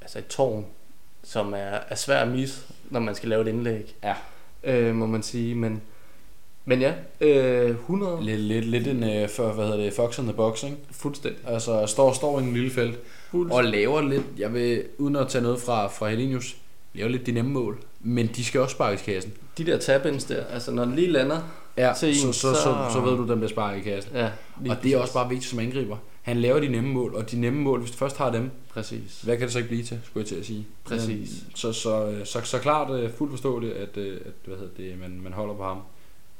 altså et tårn, som er, er svært at misse, når man skal lave et indlæg. Ja. Øh, må man sige. Men, men ja, øh, 100 Lidt, lidt, lidt en, øh, for, hvad hedder det, Fox on the Box, ikke? fuldstændig. Altså står, står i en lille felt, og laver lidt, jeg vil, uden at tage noget fra, fra Helinius, laver lidt de nemme mål, men de skal også sparkes kassen. de der tabins der, altså når den lige lander, Ja, til så, en, så, så, så- så ved du, den bliver sparket i kassen. Ja, Og det er også bare vigtigt som angriber. Han laver de nemme mål, og de nemme mål, hvis du først har dem, Præcis. hvad kan det så ikke blive til, skulle jeg til at sige. Præcis. Men, Så, så, så, så klart øh, fuldt forståeligt, at, øh, at hvad hedder det, man, man holder på ham.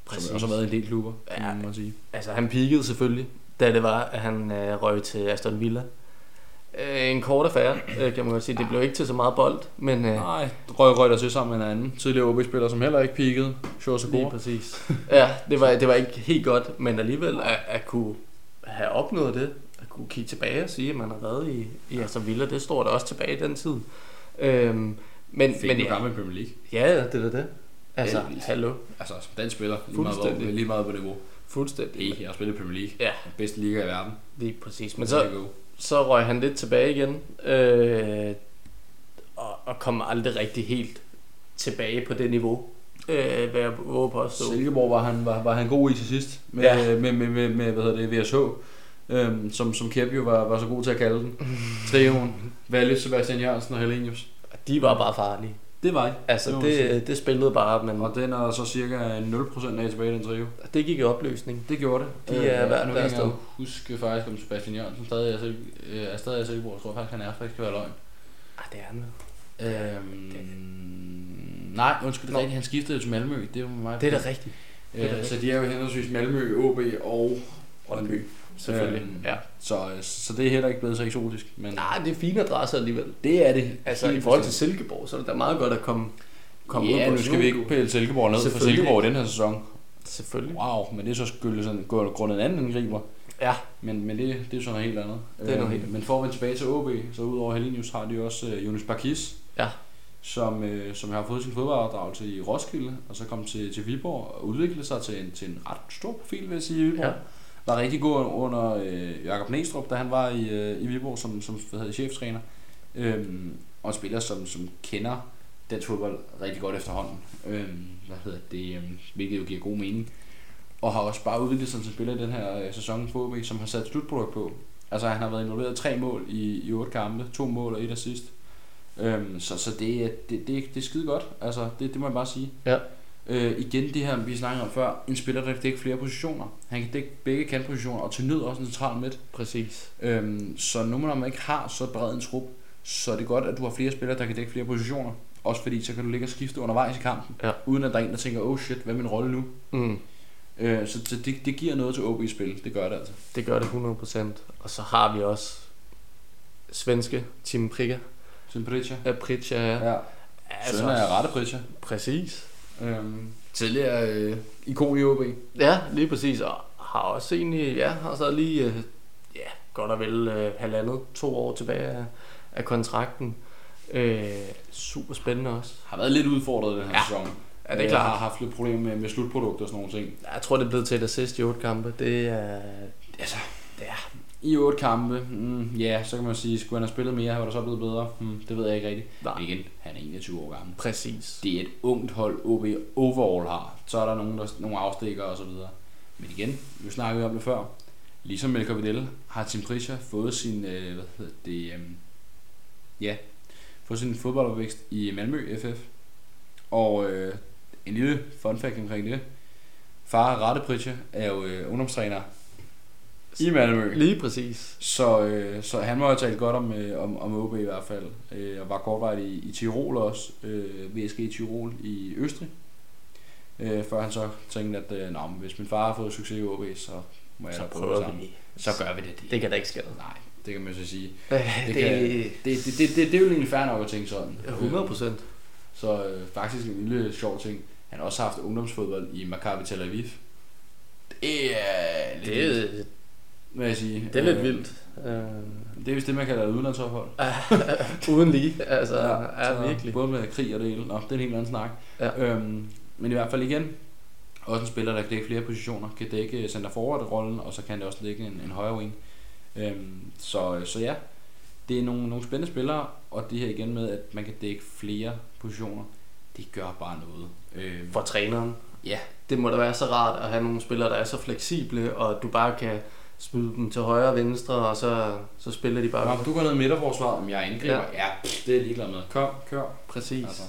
Præcis. Som også har været en del klubber, ja. må man sige. Altså, han peakede selvfølgelig, da det var, at han øh, røg til Aston Villa. Øh, en kort affære, øh, kan man godt sige. Det blev ikke til så meget bold, men øh, Nej, røg, røg der til sammen med en anden tidligere OB-spiller, som heller ikke peakede. Sjov så god. præcis. Ja, det var, det var ikke helt godt, men alligevel at, at kunne have opnået det, at kunne kigge tilbage og sige, at man har været i, i Aston Villa, det står der også tilbage i den tid. Øhm, men, Fik men en ja, gammel Premier League. ja, ja, det er det. Altså, Heldigvis. hallo. Altså, som dansk spiller, lige meget, hvor, lige meget på niveau. Fuldstændig. Hey, jeg har spillet Premier League. Ja. Den bedste liga i verden. Lige præcis. Men så. Så røg han lidt tilbage igen, øh, og, og kom aldrig rigtig helt tilbage på det niveau, øh, hvad jeg våger på at stå. Silkeborg var han, var, var han god i til sidst. Med, Ja. med, med, med, med, hvad hedder det, VSH. Øhm, som, som Kjep jo var, var så god til at kalde den. <laughs> Trioen. Valle, Sebastian Jørgensen og Helenius. De var bare farlige. Det var I. Altså, Det det, det spillede bare, men Og den er så cirka 0% af tilbage i den trio. det gik i opløsning. Det gjorde det. De er hver nu kan jeg jo huske faktisk, om Sebastian Jørgensen stadig er, øh, er stadig i Silkeborg. Jeg tror faktisk, han er, for det skal være løgn. Ah, det er han. Øhm, nej, undskyld, det er rigtigt. Han skiftede jo til Malmø. Det var mig. Det er da rigtigt. det er Øh, så de er jo henholdsvis Malmø, OB og Brøndby. Selvfølgelig. Øhm, Ja. Så, så det er heller ikke blevet så eksotisk. Men Nej, det er fine adresser alligevel. det er det. Altså, i forhold til. Silkeborg, så er det da meget godt at komme, komme ud Ja, på nu skal vi ikke pille Silkeborg ned for Silkeborg i den her sæson. Selvfølgelig. Wow, men det er så skyldes sådan grundet en anden angriber. Ja, Men, men det, det er sådan noget helt andet. Det er noget Øhm, helt- Men for at vende tilbage til OB, så udover Helinius har de også uh, Jonas Barkis, Ja. som, øh, som har fået sin fodboldopdragelse i Roskilde, og så kom til, til Viborg og udviklede sig til en, til en ret stor profil, vil jeg sige, i Viborg. Ja. Var rigtig god under øh, Jakob Næstrup, da han var i, øh, i Viborg som, som hvad hedder, cheftræner. Øhm, og en spiller, som, som kender dansk fodbold rigtig godt efterhånden. Øhm, hvad hedder det, øhm, hvilket jo giver god mening. Og har også bare udviklet sig som spiller i den her øh, sæson på OB, som har sat slutprodukt på. Altså han har været involveret i tre mål i, i otte kampe, to mål og et assist. Øhm, så så det, det, det, det er skide godt, altså det, det må jeg bare sige. Ja. Øh, igen det her, vi snakkede om før, en spiller, der kan dække flere positioner. Han kan dække begge kantpositioner, og til nød også en central midt. præcis. Øhm, så nu når man ikke har så bred en trup, så er det godt, at du har flere spillere, der kan dække flere positioner. Også fordi, så kan du ligge og skifte undervejs i kampen, Ja. uden at der er en, der tænker, oh shit, hvad er min rolle nu? Mm. Øh, så så det, det giver noget til OB-spil, det gør det altså. Det gør det 100%. Og så har vi også svenske Tim Pricka. Simpritja. Ja, Pritja, ja. Ja, Altså, søn af Rette Pritja. Præcis. Øhm, tidligere øh, ikon i OB. Ja, lige præcis. Og har også egentlig, ja, har så lige, øh, ja, godt og vel øh, halvandet, to år tilbage af, af kontrakten. Øh, super spændende også. Har været lidt udfordret den her Ja, sæson. Ja, det er Jeg klart. har haft lidt problemer med, med slutprodukter og sådan nogle ting. Jeg tror, det er blevet til et assist i otte kampe. Det er... Altså, det er I otte kampe, mm, ja, så kan man sige, skulle han have spillet mere, var der så blevet bedre? Hmm, det ved jeg ikke rigtigt. Nej. Men igen, han er 21 år gammel. præcis. Det er et ungt hold, OB overall har. Så er der nogle, der, nogle afstikker og så videre. Men igen, vi snakkede om det før. Ligesom Melker Vidal har Tim Prisha fået sin, øh, hvad hedder det, øhm, ja, fået sin fodboldopvækst i Malmø FF. Og øh, en lille fun fact omkring det. Far Rette Prisha er jo øh, ungdomstræner i Malmø. Lige præcis. Så, øh, så han må have talt godt om, øh, om, om OB i hvert fald. Øh, og var kortvarigt i, i Tirol også. Øh, VSG i Tirol i Østrig. Øh, før han så tænkte, at øh, Nå, hvis min far har fået succes i OB, så må jeg Så prøve det sammen. Så gør vi det. Det kan da ikke skade. Nej, det kan man så sige. Det, Det, det, kan, det, det, det, det, det er jo egentlig fair nok at tænke sådan. 100 procent. Så øh, faktisk en lille sjov ting. Han har også haft ungdomsfodbold i Maccabi Tel Aviv. Det er lidt Det, vil jeg sige. det er lidt Øh, vildt. Det er vist det, man kalder et udlandsophold. <laughs> uden lige. Altså, ja, er virkelig. Både med krig og det hele. Nå, det er en helt anden snak. Ja. Øhm, men i hvert fald igen, også en spiller, der kan dække flere positioner. Kan dække center forward rollen, og så kan det også dække en, en højre wing. Øhm, så, så ja, det er nogle, nogle spændende spillere, og det her igen med, at man kan dække flere positioner, det gør bare noget. Øhm, For træneren. Ja. Det må da være så rart at have nogle spillere, der er så fleksible, og du bare kan smide dem til højre og venstre, og så, så spiller de bare. Nå, du går ned i midterforsvaret, om jeg er angriber. Ja. Ja, pff, det er ligeglad med. Kom, kør. Præcis. Altså.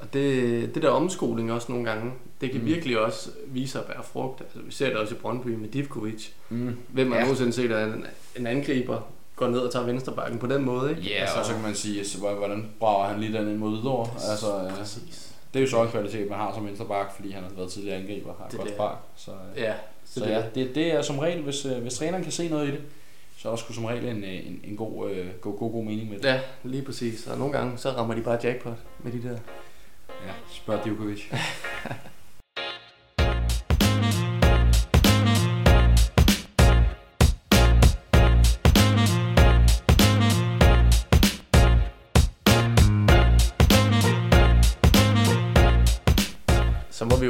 Og det, det der omskoling også nogle gange, det kan Mm. virkelig også vise sig at være frugt. Altså, vi ser det også i Brøndby med Divkovic. Mm. Hvem har Ja. nogensinde set, at en, en angriber går ned og tager venstrebakken på den måde, ikke? Ja, altså, og så kan man sige, så hvor- hvordan brager han lige den ind mod Hvidovre? Altså, Præcis. det er jo så en kvalitet, man har som venstreback, fordi han har været tidligere angriber, har et Det godt spark. Så, Ja, så ja, det, det er som regel, hvis, øh, hvis træneren kan se noget i det, så er der sgu som regel en, øh, en, en god, øh, god, god, god mening med det. Ja, lige præcis. Og nogle gange, så rammer de bare jackpot med de der. Ja, spørg Djokovic. <laughs>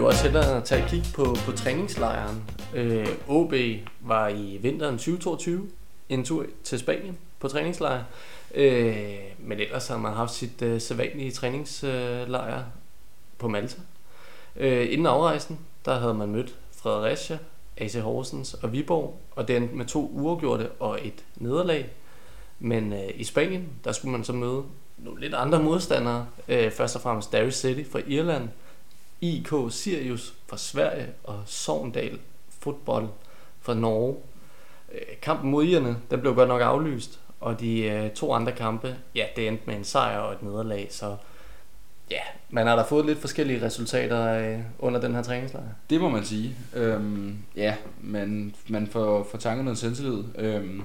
jo også hellere tage et kig på, på træningslejren. Øh, OB var i vinteren 2022 en tur til Spanien på træningslejr. Øh, men ellers har man haft sit øh, sædvanlige træningslejr på Malta. Øh, inden afrejsen, der havde man mødt Fredericia, AC Horsens og Viborg, og det endte med to uafgjorte og et nederlag. Men øh, i Spanien, der skulle man så møde nogle lidt andre modstandere. Øh, først og fremmest Derry City fra Irland, IK Sirius fra Sverige og Sogndal Fodbold fra Norge. Øh, Kampen mod irerne, den blev godt nok aflyst, og de øh, to andre kampe, ja, det endte med en sejr og et nederlag, så ja, man har da fået lidt forskellige resultater øh, under den her træningslejr. Det må man sige. Øhm, ja, man, man får, får tanken noget selvtillid. Øhm,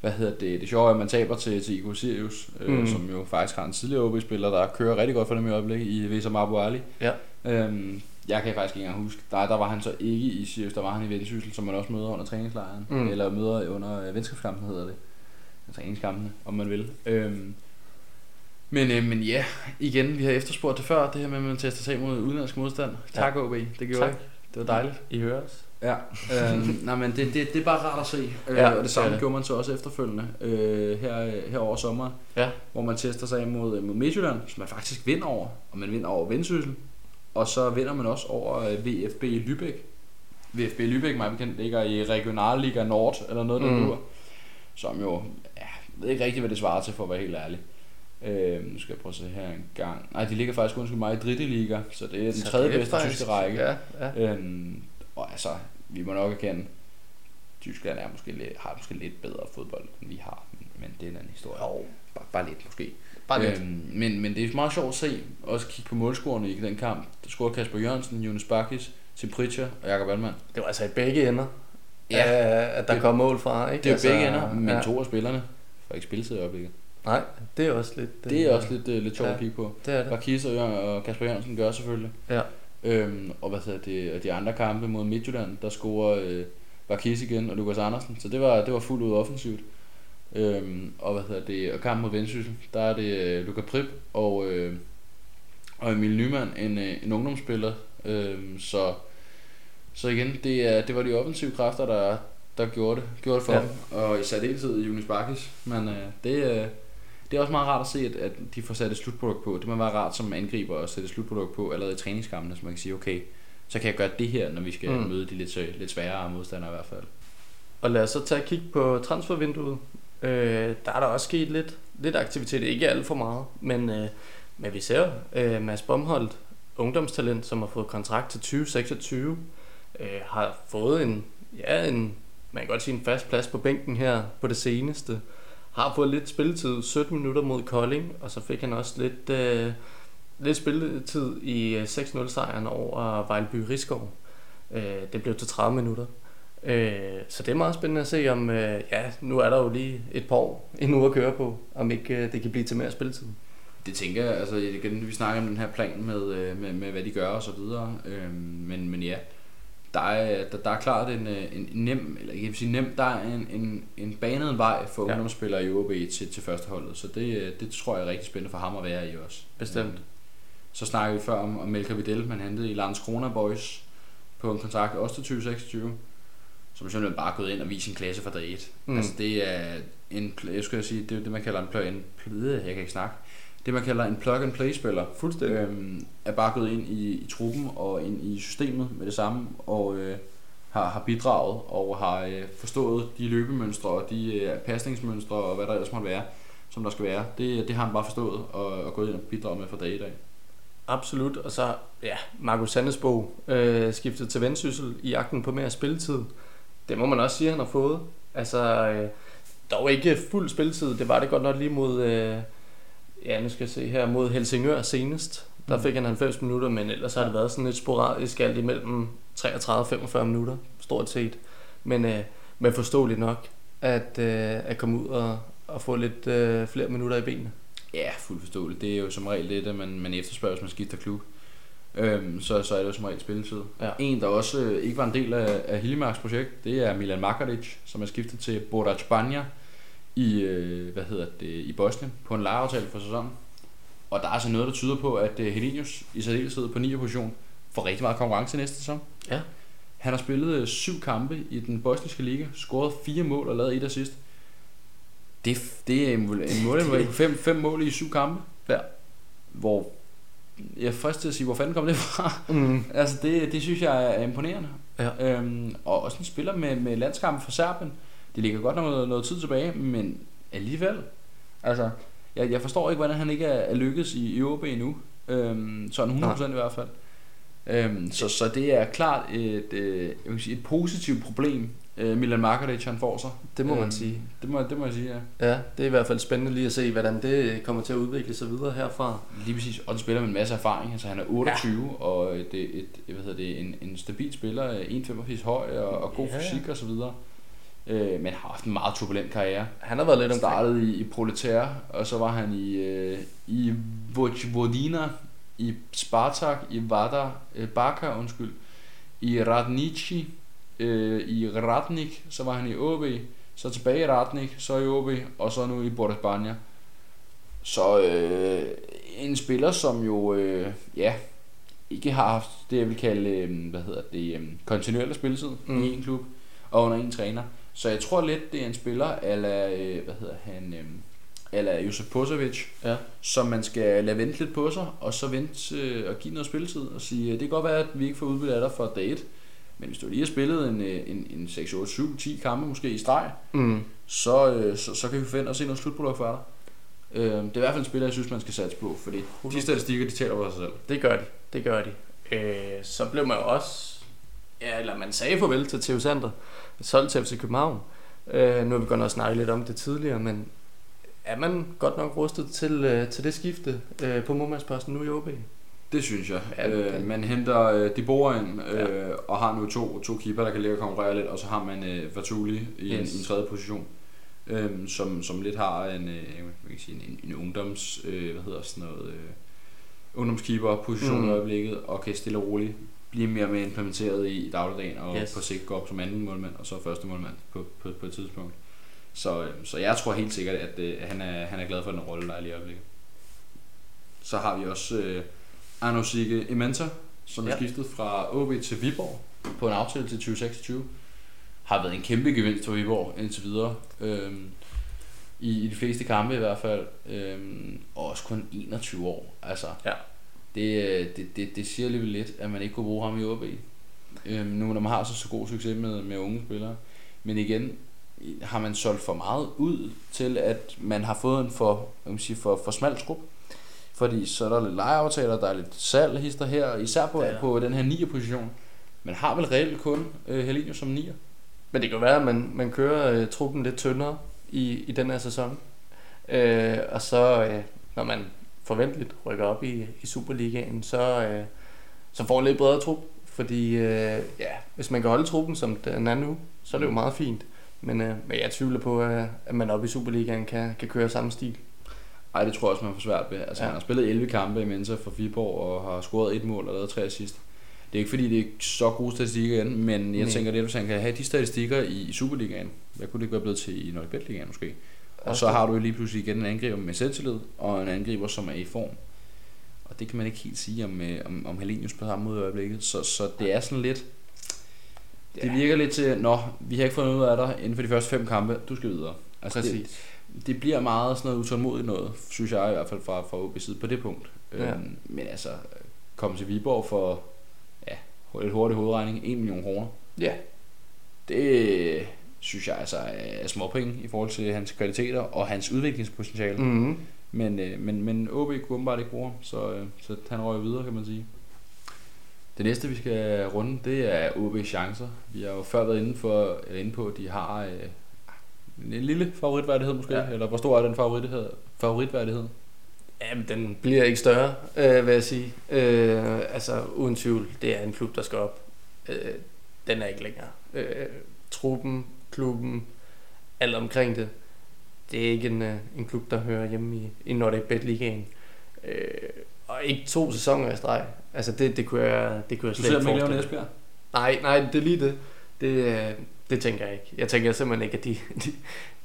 hvad hedder det? Det sjove er, at man taber til, til Igor Sirius, øh, Mm. som jo faktisk har en tidligere OB-spiller, der kører rigtig godt for dem i øjeblikket i Vesa Abu Ali. Ja. Øhm, jeg kan faktisk ikke engang huske. Der, der var han så ikke i Sirius, der var han i Vendsyssel, som man også møder under træningslejren. Mm. Eller møder under øh, venskabskampen, hedder det. Træningskampene, om man vil. Øhm, men, øh, men ja, igen, vi har efterspurgt det før, det her med, at man tester sig mod udenlandsk modstand. Tak, OB. Det gjorde Tak. jeg. Det var dejligt. I hører os. Ja, øhm, <laughs> nej, men det, det, det er bare rart at se. Øh, Ja, og det samme det. gjorde man så også efterfølgende øh, her, her over sommeren, Ja. hvor man tester sig mod, mod Midtjylland, som man faktisk vinder over, og man vinder over Vendsyssel, og så vinder man også over øh, VFB Lübeck. VFB Lübeck, mig bekendt, ligger i Regionalliga Nord, eller noget, der Mm. mm. som jo, ja, jeg ved ikke rigtigt, hvad det svarer til, for at være helt ærlig. Øh, nu skal jeg prøve at se her en gang. Nej, de ligger faktisk, undskyld mig, i Dritte Liga, så det er den Så tredje bedste faktisk- tyske række. Ja, ja. Øhm, og altså, vi må nok erkende, Tyskland er måske lidt, har måske lidt bedre fodbold, end vi har, men, men det er en anden historie. Jo, Bare, bare lidt måske. Bare lidt. Øhm, men, men det er meget sjovt at se, også kigge på målscorerne i den kamp. Der scorede Kasper Jørgensen, Jonas Bakis, Tim Pritcher og Jakob Wallmann. Det var altså i begge ender, Ja. at der Det- kom mål fra. Ikke? Det er altså, begge ender, men ja. to af spillerne får ikke spilletid i øjeblikket. Nej, det er også lidt... Det er også lidt, uh, lidt sjovt Ja. at kigge på. Det er det. Bakis og, Jør- og Kasper Jørgensen gør selvfølgelig. Ja. Øhm, og hvad hedder det, og de andre kampe mod Midtjylland, der scorer øh, Bakis igen og Lukas Andersen. Så det var, det var fuldt ud offensivt. Øhm, og hvad hedder det, og kampen mod Vendsyssel, der er det øh, Luka Prip og, øh, og Emil Nyman, en, øh, en ungdomsspiller. Øhm, så, så igen, det, er, det var de offensive kræfter, der, der gjorde det, gjorde det for Ja. dem. Og i særdeleshed Jonas Bakis. Men øh, det, øh, det er også meget rart at se, at, at de får sat et slutprodukt på. Det må være rart som angriber at sætte et slutprodukt på allerede i træningskampene, så man kan sige, okay, så kan jeg gøre det her, når vi skal Mm. møde de lidt, sø- lidt sværere modstandere i hvert fald. Og lad os så tage et kig på transfervinduet. Øh, der er der også sket lidt, lidt aktivitet, ikke alt for meget, men, øh, men vi ser øh, Mads Bomholdt, ungdomstalent, som har fået kontrakt til 2026, øh, har fået en, ja, en, man kan godt sige en fast plads på bænken her på det seneste. Har fået lidt spilletid, 17 minutter mod Kolding, og så fik han også lidt, øh, lidt spilletid i øh, 6-0 sejren over Vejlby Rigskov. Øh, det blev til 30 minutter. Øh, så det er meget spændende at se, om øh, ja, nu er der jo lige et par år <laughs> endnu at køre på, om ikke øh, det kan blive til mere spilletid. Det tænker jeg, altså igen, vi snakker om den her plan med, øh, med, med hvad de gør og så videre, øhm, men, men ja, der er, der, der er klart en, øh, en nem, eller jeg vil sige nem, der er en, en, en banet vej for Ja. ungdomsspillere i OB til, til førsteholdet, så det, øh, det tror jeg er rigtig spændende for ham at være i også. Bestemt. Så snakker vi før om, om Melker Vidal, man hentede i Landskrona Boys på en kontrakt også til 2026, som simpelthen bare er gået ind og vist sin klasse fra dag 1. Mm. Altså det er en, jeg skulle sige, det er det man kalder en plug en, pl- jeg kan ikke snakke, det man kalder en plug and play spiller. Fuldstændig. Øhm, er bare gået ind i, i truppen og ind i systemet med det samme, og øh, har, har bidraget og har øh, forstået de løbemønstre og de øh, pasningsmønstre og hvad der ellers måtte være, som der skal være. Det, det har han bare forstået og, og gået ind og bidraget med fra dag i dag. Absolut, og så, ja, Markus Sandesbo øh, skiftet til Vendsyssel i jagten på mere spilletid. Det må man også sige, han har fået. Altså, øh, dog ikke fuld spilletid, det var det godt nok lige mod, øh, ja, nu skal jeg se her, mod Helsingør senest. Der Mm. fik han 90 minutter, men ellers har det været sådan lidt sporadisk alt imellem 33 og 45 minutter, stort set. Men, øh, men forståeligt nok, at, øh, at komme ud og, og få lidt øh, flere minutter i benene. Ja, fuldt forståeligt. Det er jo som regel det, der man, man efterspørger, hvis man skifter klub. Øhm, så, så er det jo som regel spilletid. Ja. En, der også øh, ikke var en del af, af Hillemarks projekt, det er Milan Makaric, som er skiftet til Borac Banja i, øh, hvad hedder det, i Bosnien på en lejeaftale for sæsonen. Og der er altså noget, der tyder på, at øh, Helinius i særdeleshed på 9. position får rigtig meget konkurrence næste sæson. Ja. Han har spillet øh, syv kampe i den bosniske liga, scoret fire mål og lavet et assist. Det, det er en, en mål fem, fem mål i syv kampe. Ja. Hvor jeg er frisk til at sige, hvor fanden kom det fra? Mm. <laughs> Altså det, det synes jeg er imponerende. Ja. Øhm, og også en spiller med, med landskampen for Serbien. Det ligger godt nok noget, noget tid tilbage, men alligevel. Altså, jeg, jeg forstår ikke, hvordan han ikke er, er lykkedes i, i OB endnu. Øhm, sådan 100% i hvert fald. Øhm, så, så det er klart et, øh, jeg vil sige, et positivt problem, øh, Milan Markovic han får sig. Det må man Øhm, sige. Det må, det må jeg sige, ja. Ja, det er i hvert fald spændende lige at se, hvordan det kommer til at udvikle sig videre herfra. Lige præcis, og den spiller med en masse erfaring. Altså, han er 28, ja. og det er et, hvad hedder det, en, en stabil spiller, 1,85 høj og, og god Ja, fysik og så videre. Øh, men har haft en meget turbulent karriere. Han har været lidt omkring. startede i, i Proletær, og så var han i, øh, i Vojvodina, i Spartak, i Vardar, øh, Barca, undskyld, i Radnici, øh, i Radnik, så var han i OB, så tilbage i Radnik, så i OB, og så nu i Banja. Så øh, en spiller, som jo, øh, ja, ikke har haft det, jeg vil kalde, øh, hvad hedder det, øh, kontinuerlig spilletid mm. I en klub, og under en træner. Så jeg tror lidt, det er en spiller, eller øh, hvad hedder han, øh, eller Josef Posovic, Ja. som man skal lade vente lidt på sig, og så vente øh, og give noget spilletid, og sige, det kan godt være, at vi ikke får udbytte af dig for dag 1, men hvis du lige har spillet en, øh, en, en 6, 8, 7, 10 kampe måske i streg, Mm. så, øh, så, så kan vi forvente at se noget slutprodukt for dig. Øh, det er i hvert fald en spiller, jeg synes, man skal satse på, fordi de statistikker, de taler for sig selv. Det gør de, det gør de. Øh, så blev man jo også, ja, eller man sagde farvel til Theo Sander, solgt til FC København. Øh, nu har vi godt nok snakket lidt om det tidligere, men er man godt nok rustet til, øh, til det skifte øh, på målmandsposten nu i OB? Det synes jeg. Ja, Ja, øh, man henter øh, De Boer ind, øh, og har nu to, to keeper, der kan ligge og konkurrere lidt, og så har man øh, Vatuli i, yes. En, i en tredje position, øh, som, som lidt har en, øh, jeg ikke sige, en, en ungdoms, øh, hvad hedder sådan noget, øh, ungdomskeeper position mm. I øjeblikket, og kan stille og roligt blive mere og mere implementeret i, dagligdagen, og. Yes. på sigt gå op som anden målmand, og så første målmand på, på, på et tidspunkt. Så, øh, så jeg tror helt sikkert, at øh, han, er, han er glad for den rolle, der er lige i øjeblikket. Så har vi også øh, Arno Sigge Imenta, som ja. er skiftet fra OB til Viborg på en aftale til 2026. Har været en kæmpe gevinst for Viborg indtil videre. Øhm, i, I de fleste kampe i hvert fald. Øhm, og også kun 21 år. Altså, Ja. det, øh, det, det, det siger alligevel lidt, at man ikke kunne bruge ham i OB. Øhm, nu når man har så, så god succes med, med unge spillere. Men igen, har man solgt for meget ud til, at man har fået en for, man sige, for, for smal trup. Fordi så er der lidt lejeaftaler, der er lidt salg hister her, især på, Ja. på den her 9. position. Man har vel reelt kun øh, Helenius som 9. Men det kan være, at man, man kører øh, truppen lidt tyndere i, i den her sæson. Øh, og så, øh, når man forventeligt rykker op i, i Superligaen, så, øh, så får man lidt bredere trup. Fordi øh, ja, hvis man kan holde truppen, som den er nu, så er det jo meget fint. Men, øh, men jeg tvivler på, at, at man op i Superligaen kan, kan køre samme stil. Ej, det tror jeg også, man får svært ved. Altså, Ja. han har spillet 11 kampe i Mensa for Viborg og har scoret et mål og lavet tre assist. Det er ikke fordi, det er så gode statistikker igen, men jeg Nej. tænker lidt, hvis han kan have de statistikker i, Superligaen, hvad kunne det ikke være blevet til i Nordic Ligaen måske? Og så har du lige pludselig igen en angriber med selvtillid, og en angriber, som er i form. Og det kan man ikke helt sige om, øh, om, om Helenius på samme måde i øjeblikket. Så, så det er sådan lidt... Det virker lidt til, nå, vi har ikke fundet ud af dig inden for de første fem kampe, du skal videre. Altså, det, Præcis. det bliver meget sådan noget utålmodigt noget, synes jeg i hvert fald fra, fra OB's side på det punkt. Ja. Øhm, men altså, komme til Viborg for ja, lidt hurtig hovedregning, 1 million kroner, Ja, det synes jeg altså er småpenge i forhold til hans kvaliteter og hans udviklingspotentiale. Mm. mm-hmm. Men, øh, men, men OB kunne åbenbart ikke bruge så, øh, så han røg videre, kan man sige. Det næste, vi skal runde, det er OB chancer. Vi har jo før været inde, for, eller inde på, at de har øh, en lille favoritværdighed måske, ja. eller hvor stor er den favoritværdighed? favoritværdighed? Jamen, den bliver ikke større, øh, vil jeg sige. Øh, altså, uden tvivl, det er en klub, der skal op. Øh, den er ikke længere. Øh, truppen, klubben, alt omkring det. Det er ikke en, øh, en klub, der hører hjemme i, i Nordic Bet Ligaen. Øh, og ikke to sæsoner i streg. Altså, det, det kunne jeg, det kunne jeg Du slet ser ikke dem ikke lave en forestille mig. Esbjerg? Nej, nej, det er lige det. Det, øh, det tænker jeg ikke. Jeg tænker simpelthen ikke, at de, <laughs> de,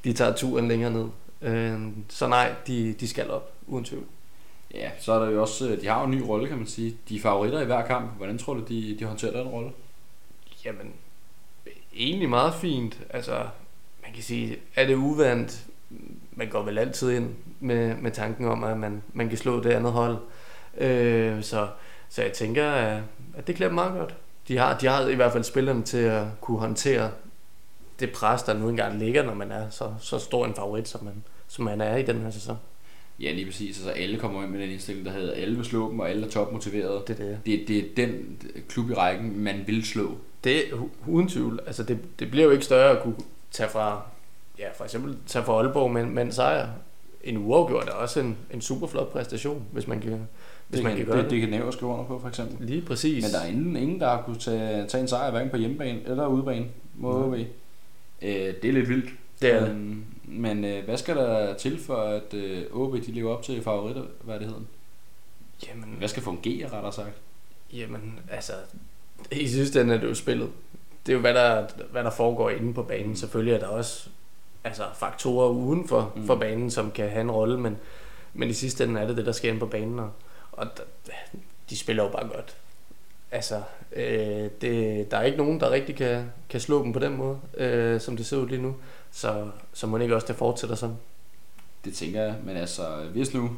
de tager turen længere ned. Øh, så nej, de, de skal op, uden tvivl. Ja, så er der jo også, øh, de har jo en ny rolle, kan man sige. De er favoritter i hver kamp. Hvordan tror du, de, de håndterer den rolle? Jamen, egentlig meget fint. Altså, man kan sige, er det uvandt? Man går vel altid ind med, med tanken om, at man, man kan slå det andet hold. Øh, så, så jeg tænker, at, at det klæder meget godt. De har, de har i hvert fald spillerne til at kunne håndtere det pres, der nu engang ligger, når man er så, så stor en favorit, som man, som man er i den her sæson. Ja, lige præcis. Altså alle kommer ind med den indstilling, der hedder, alle vil slå dem, og alle er topmotiverede. Det er det. Det, det er den klub i rækken, man vil slå. Det er uden tvivl. Altså det, det bliver jo ikke større at kunne tage fra, ja, for eksempel tage fra Aalborg med, med en sejr. En uafgjort er også en, en super flot præstation, hvis man kan, hvis det man kan, kan gøre det, det. det kan Næver skrive under på, for eksempel. Lige præcis. Men der er ingen, ingen der har kunne tage, tage en sejr, hverken på hjemmebane eller udebane mod. OB. Øh, det er lidt vildt. det er det. Øhm, Men øh, hvad skal der til for, at øh, OB de lever op til favoritværdigheden? Jamen, Hvad skal fungere, rettere sagt? jamen, altså, i sidste ende er det jo spillet. Det er jo, hvad der, hvad der foregår inde på banen. Selvfølgelig er der også altså, faktorer uden for, Mm. mm. for banen, som kan have en rolle, men, men i sidste ende er det det, der sker inde på banen, og, og der, de spiller jo bare godt. Altså, øh, det, der er ikke nogen, der rigtig kan, kan slå dem på den måde, øh, som det ser ud lige nu. Så, så må det ikke også, det fortsætter sådan. Det tænker jeg, men altså, hvis nu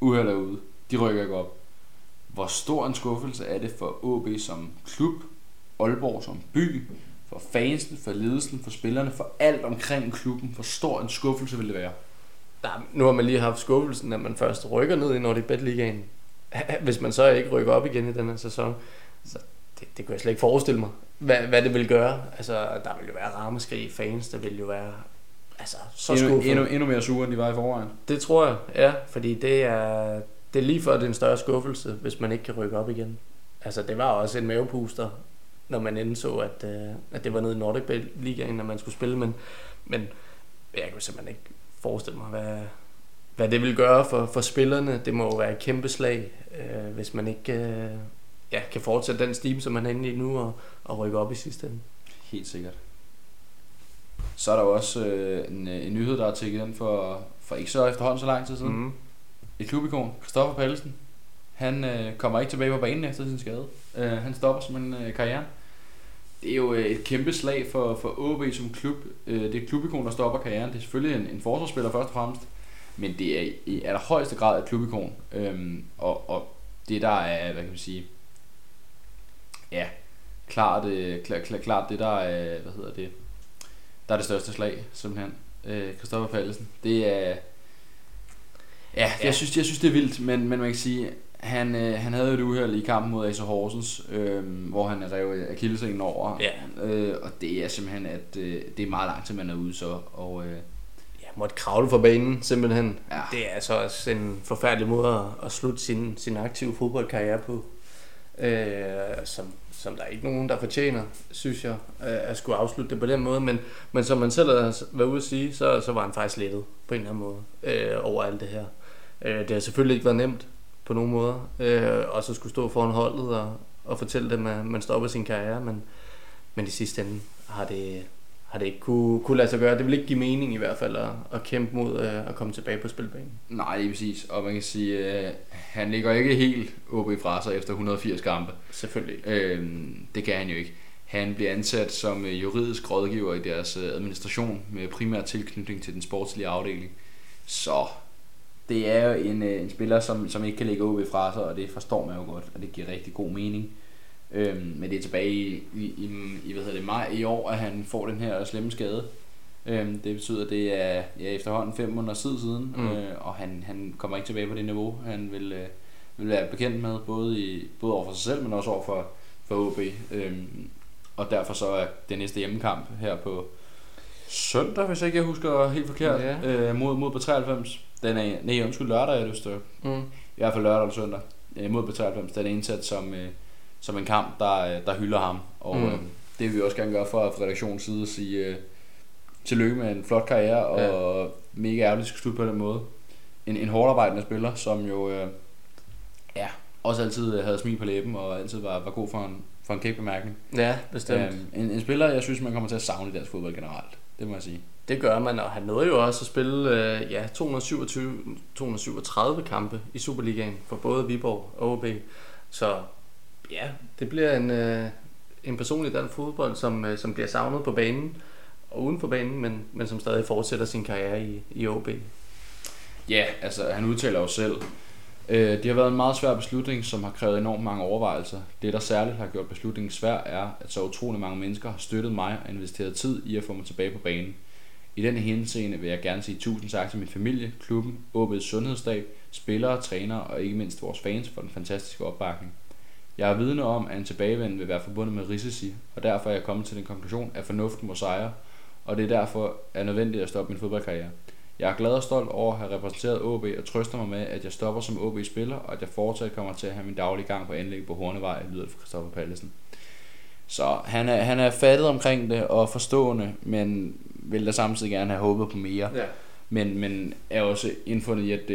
uheld er ude, de rykker ikke op. Hvor stor en skuffelse er det for OB som klub, Aalborg som by, for fansen, for ledelsen, for spillerne, for alt omkring klubben? Hvor stor en skuffelse vil det være? Der, nu har man lige haft skuffelsen, at man først rykker ned i Nordic Bet Ligaen. <laughs> Hvis man så ikke rykker op igen i den her sæson, så det, det kunne jeg slet ikke forestille mig, hvad, hvad det vil gøre. Altså, der vil jo være rammeskrig i fans, der vil jo være altså, så endnu, skuffet. endnu, endnu mere sure, end de var i forvejen. Det tror jeg, ja, fordi det er, det er lige før det er en større skuffelse, hvis man ikke kan rykke op igen. Altså, det var også en mavepuster, når man indså, at, øh, at det var nede i Nordic Ligaen, at man skulle spille, men, men jeg kunne simpelthen ikke forestille mig, hvad, hvad det vil gøre for, for spillerne. Det må jo være et kæmpe slag, øh, hvis man ikke øh, ja, kan fortsætte den stime, som man er inde i nu, og, og rykke op i sidste ende. Helt sikkert. Så er der jo også øh, en, øh, en nyhed, der er tækket ind for, for ikke så efterhånden så lang tid siden. Mm. Et klubikon, Christoffer Pallesen, han øh, kommer ikke tilbage på banen efter sin skade. Øh, han stopper som en øh, karriere. Det er jo øh, et kæmpe slag for, for OB som klub. Øh, det er et klubikon, der stopper karrieren. Det er selvfølgelig en, en forsvarsspiller først og fremmest, men det er i- allerhøjeste grad et klubikon. Øhm, og, og det der er, hvad kan man sige, ja, klart, øh, klart, klart, klart det der er, hvad hedder det, der er det største slag, simpelthen. Øh, Christoffer Pallesen. Det er, ja, Ja. jeg synes, jeg synes det er vildt, men, men man kan sige, han, øh, han havde jo et uheld i kampen mod AC Horsens, øh, hvor han rev akillescenen over. Ja. Øh, og det er simpelthen, at øh, det er meget lang tid, man er ude så. Og, øh, måtte kravle fra banen, simpelthen. ja, Det er altså også en forfærdelig måde at, at slutte sin, sin aktive fodboldkarriere på. Øh, som, som der er ikke nogen, der fortjener, synes jeg, øh, at skulle afslutte det på den måde. Men, men som man selv har været ude at sige, så, så var han faktisk lettet på en eller anden måde øh, over alt det her. Øh, det har selvfølgelig ikke været nemt på nogen måder, øh, og så skulle stå foran holdet og, og fortælle dem, at man stopper sin karriere, men, men i sidste ende har det, har det ikke kunne, kunne lade sig gøre. Det vil ikke give mening i hvert fald at, at kæmpe mod øh, at komme tilbage på spilbanen. nej, lige præcis. Og man kan sige, øh, han ligger ikke helt OB fra sig efter 180 kampe. Selvfølgelig. Øhm, det kan han jo ikke. Han bliver ansat som øh, juridisk rådgiver i deres øh, administration med primær tilknytning til den sportslige afdeling. Så det er jo en, øh, en spiller, som, som ikke kan lægge OB fra sig, og det forstår man jo godt, og det giver rigtig god mening. Øhm, men det er tilbage i, i, i, hvad hedder det, maj i år, at han får den her slemme skade. Øhm, det betyder, at det er ja, efterhånden fem måneder tid siden, Mm. øh, og han, han kommer ikke tilbage på det niveau, han vil, øh, vil være bekendt med, både, i, både over for sig selv, men også over for, for OB. Øhm, og derfor så er det næste hjemmekamp her på søndag, hvis jeg ikke husker helt forkert, Ja. øh, mod, mod på 93. Den er, nej, undskyld, lørdag er det. Mm. I hvert fald lørdag eller søndag. Øh, mod på 93, den er indsat som, øh, som en kamp, der, øh, der hylder ham. Og Mm. øh, det vil vi også gerne gøre fra, redaktionens side at sige øh, tillykke med en flot karriere, og ja. mega ærgerligt skal slutte på den måde. En, en hårdarbejdende spiller, som jo øh, ja, også altid havde smil på læben, og altid var, var god for en, for en kækbemærkning. Ja, bestemt. Øhm, en, en spiller, jeg synes, man kommer til at savne i dansk fodbold generelt. Det må jeg sige. Det gør man, og han nåede jo også at spille øh, ja, 227, 237 kampe i Superligaen for både Viborg og OB. Så ja, det bliver en, øh, en personlig dansk fodbold, som, øh, som bliver savnet på banen og uden for banen, men, men som stadig fortsætter sin karriere i, i OB. Ja, altså han udtaler jo selv. Øh, det har været en meget svær beslutning, som har krævet enormt mange overvejelser. Det, der særligt har gjort beslutningen svær, er, at så utrolig mange mennesker har støttet mig og investeret tid i at få mig tilbage på banen. I denne henseende vil jeg gerne sige tusind tak til min familie, klubben, OB's sundhedsstab, spillere, trænere og ikke mindst vores fans for den fantastiske opbakning. Jeg er vidne om, at en tilbagevend vil være forbundet med risici, og derfor er jeg kommet til den konklusion, at fornuften må sejre, og det er derfor er nødvendigt at stoppe min fodboldkarriere. Jeg er glad og stolt over at have repræsenteret OB og trøster mig med, at jeg stopper som OB-spiller, og at jeg fortsat kommer til at have min daglige gang på anlæg på Hornevej, lyder det fra Christoffer Pallesen. Så han er, han er fattet omkring det og forstående, men vil da samtidig gerne have håbet på mere. Ja. Men, men er også indfundet i, at,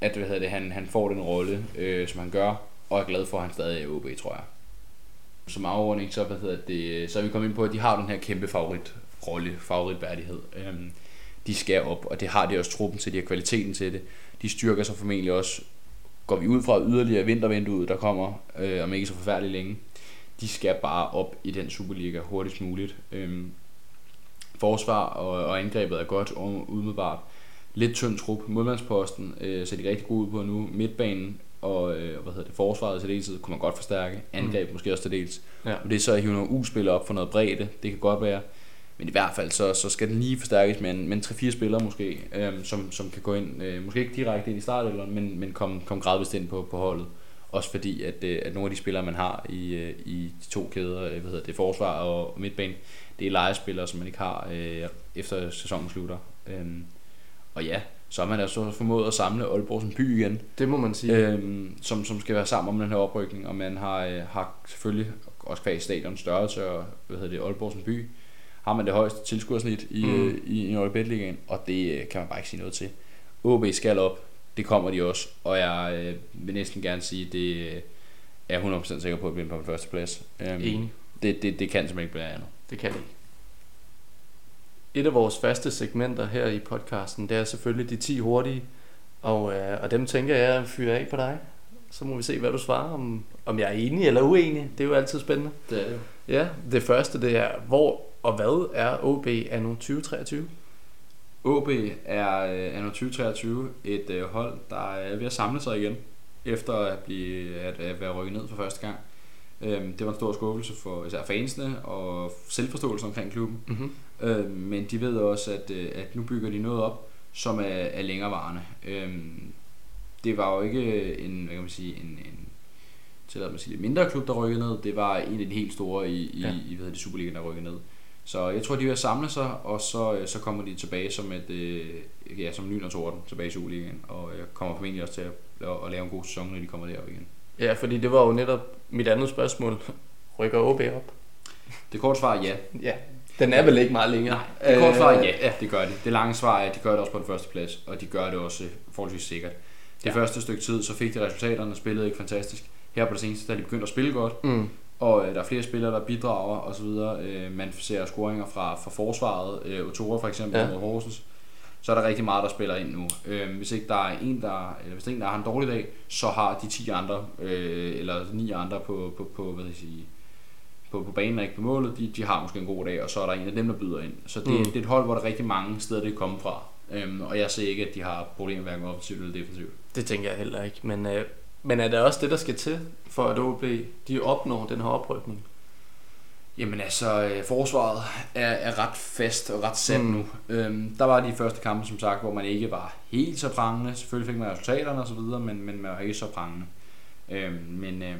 at hvad hedder det, han, han får den rolle, øh, som han gør, og er glad for, at han stadig er i OB, tror jeg. Som afordning, så, hvad hedder det, så er vi kommet ind på, at de har den her kæmpe favoritrolle, favoritværdighed. Øhm, de skal op, og det har de også truppen til, de har kvaliteten til det. De styrker sig formentlig også, går vi ud fra yderligere vintervinduet, der kommer, øh, om ikke så forfærdeligt længe. De skal bare op i den Superliga hurtigst muligt. Øhm, forsvar og, og angrebet er godt og umiddelbart. Lidt tynd trup. Målmandsposten øh, ser de rigtig gode ud på nu. Midtbanen og øh, hvad hedder det, forsvaret til dels kunne man godt forstærke. Angreb mm. måske også til dels. Ja. Og det er så at hive nogle U-spillere op for noget bredde. Det kan godt være. Men i hvert fald, så, så skal den lige forstærkes med en, med en 3-4 spillere måske, øhm, som, som kan gå ind, øh, måske ikke direkte ind i startelveren, men, men komme kom gradvist ind på, på holdet. Også fordi, at, øh, at nogle af de spillere, man har i, øh, i de to kæder, øh, hvad hedder det, forsvar og midtbane, det er legespillere, som man ikke har øh, efter sæsonen slutter. Øhm, og ja, så har man altså formået at samle Aalborg som by igen, Det må man sige. øhm, som, som skal være sammen om den her oprykning, og man har, øh, har selvfølgelig også kvæg stadion størrelse og hvad hedder det, Aalborg som by, har man det højeste tilskuersnit i, Mm. mm. i, i Ligaen, og det øh, kan man bare ikke sige noget til. OB skal op, det kommer de også, og jeg øh, vil næsten gerne sige, det øh, er jeg 100% sikker på at blive på den første plads. Øhm, Enig. det, det, det kan simpelthen ikke blive andet. Det kan det ikke. Et af vores faste segmenter her i podcasten, det er selvfølgelig de 10 hurtige, og, øh, og dem tænker jeg at fyre af på dig. Så må vi se, hvad du svarer, om, om jeg er enig eller uenig. Det er jo altid spændende. Det er det jo. Ja, det første det er, hvor og hvad er OB anno 2023? OB er øh, anno 2023 et øh, hold, der er ved at samle sig igen, efter at, blive, at, at være rykket ned for første gang. Øhm, det var en stor skuffelse for især fansene og selvforståelsen omkring klubben. Mm-hmm. Øh, men de ved også, at, øh, at nu bygger de noget op, som er, er længerevarende. Øh, det var jo ikke en, hvad kan man sige, en, en tillad mig at sige, mindre klub, der rykkede ned. Det var en af de helt store i, i, Ja. i hvad hedder det, Superligaen, der rykkede ned. Så jeg tror, de at samle sig, og så, øh, så kommer de tilbage som et, øh, ja, som lyn og torden tilbage i Superligaen, og jeg kommer formentlig også til at, at, at lave en god sæson, når de kommer derop igen. Ja, fordi det var jo netop mit andet spørgsmål. <laughs> Rykker OB op? Det korte svar er ja. Ja. Den er vel ikke meget længere. Nej, det korte svar er Øh, ja, det gør de. Det lange svar er, at de gør det også på den første plads, og de gør det også øh, forholdsvis sikkert. Det Ja. ja. første stykke tid, så fik de resultaterne, spillede ikke fantastisk. Her på det seneste, der er de begyndt at spille godt, Mm. og øh, der er flere spillere, der bidrager osv. Øh, man ser scoringer fra, fra forsvaret, øh, Otora for eksempel Ja. ja. mod Horsens. Så er der rigtig meget, der spiller ind nu. Øh, hvis ikke der er en, der, eller hvis der er en, der har en dårlig dag, så har de 10 andre, øh, eller 9 andre på, på, på, hvad skal jeg sige, på, på banen og ikke på målet, de, de har måske en god dag, og så er der en af dem, der byder ind. Så det, Mm. det er et hold, hvor der er rigtig mange steder, det er kommet fra. Øhm, og jeg ser ikke, at de har problemer hverken offensivt eller defensivt. Det tænker jeg heller ikke. Men, øh, men er det også det, der skal til, for at OB de opnår den her oprykning? Jamen altså, øh, forsvaret er, er ret fast og ret sat mm. nu. Øhm, der var de første kampe, som sagt, hvor man ikke var helt så prangende. Selvfølgelig fik man resultaterne osv., men, men man var ikke så prangende. Øhm, men, øhm,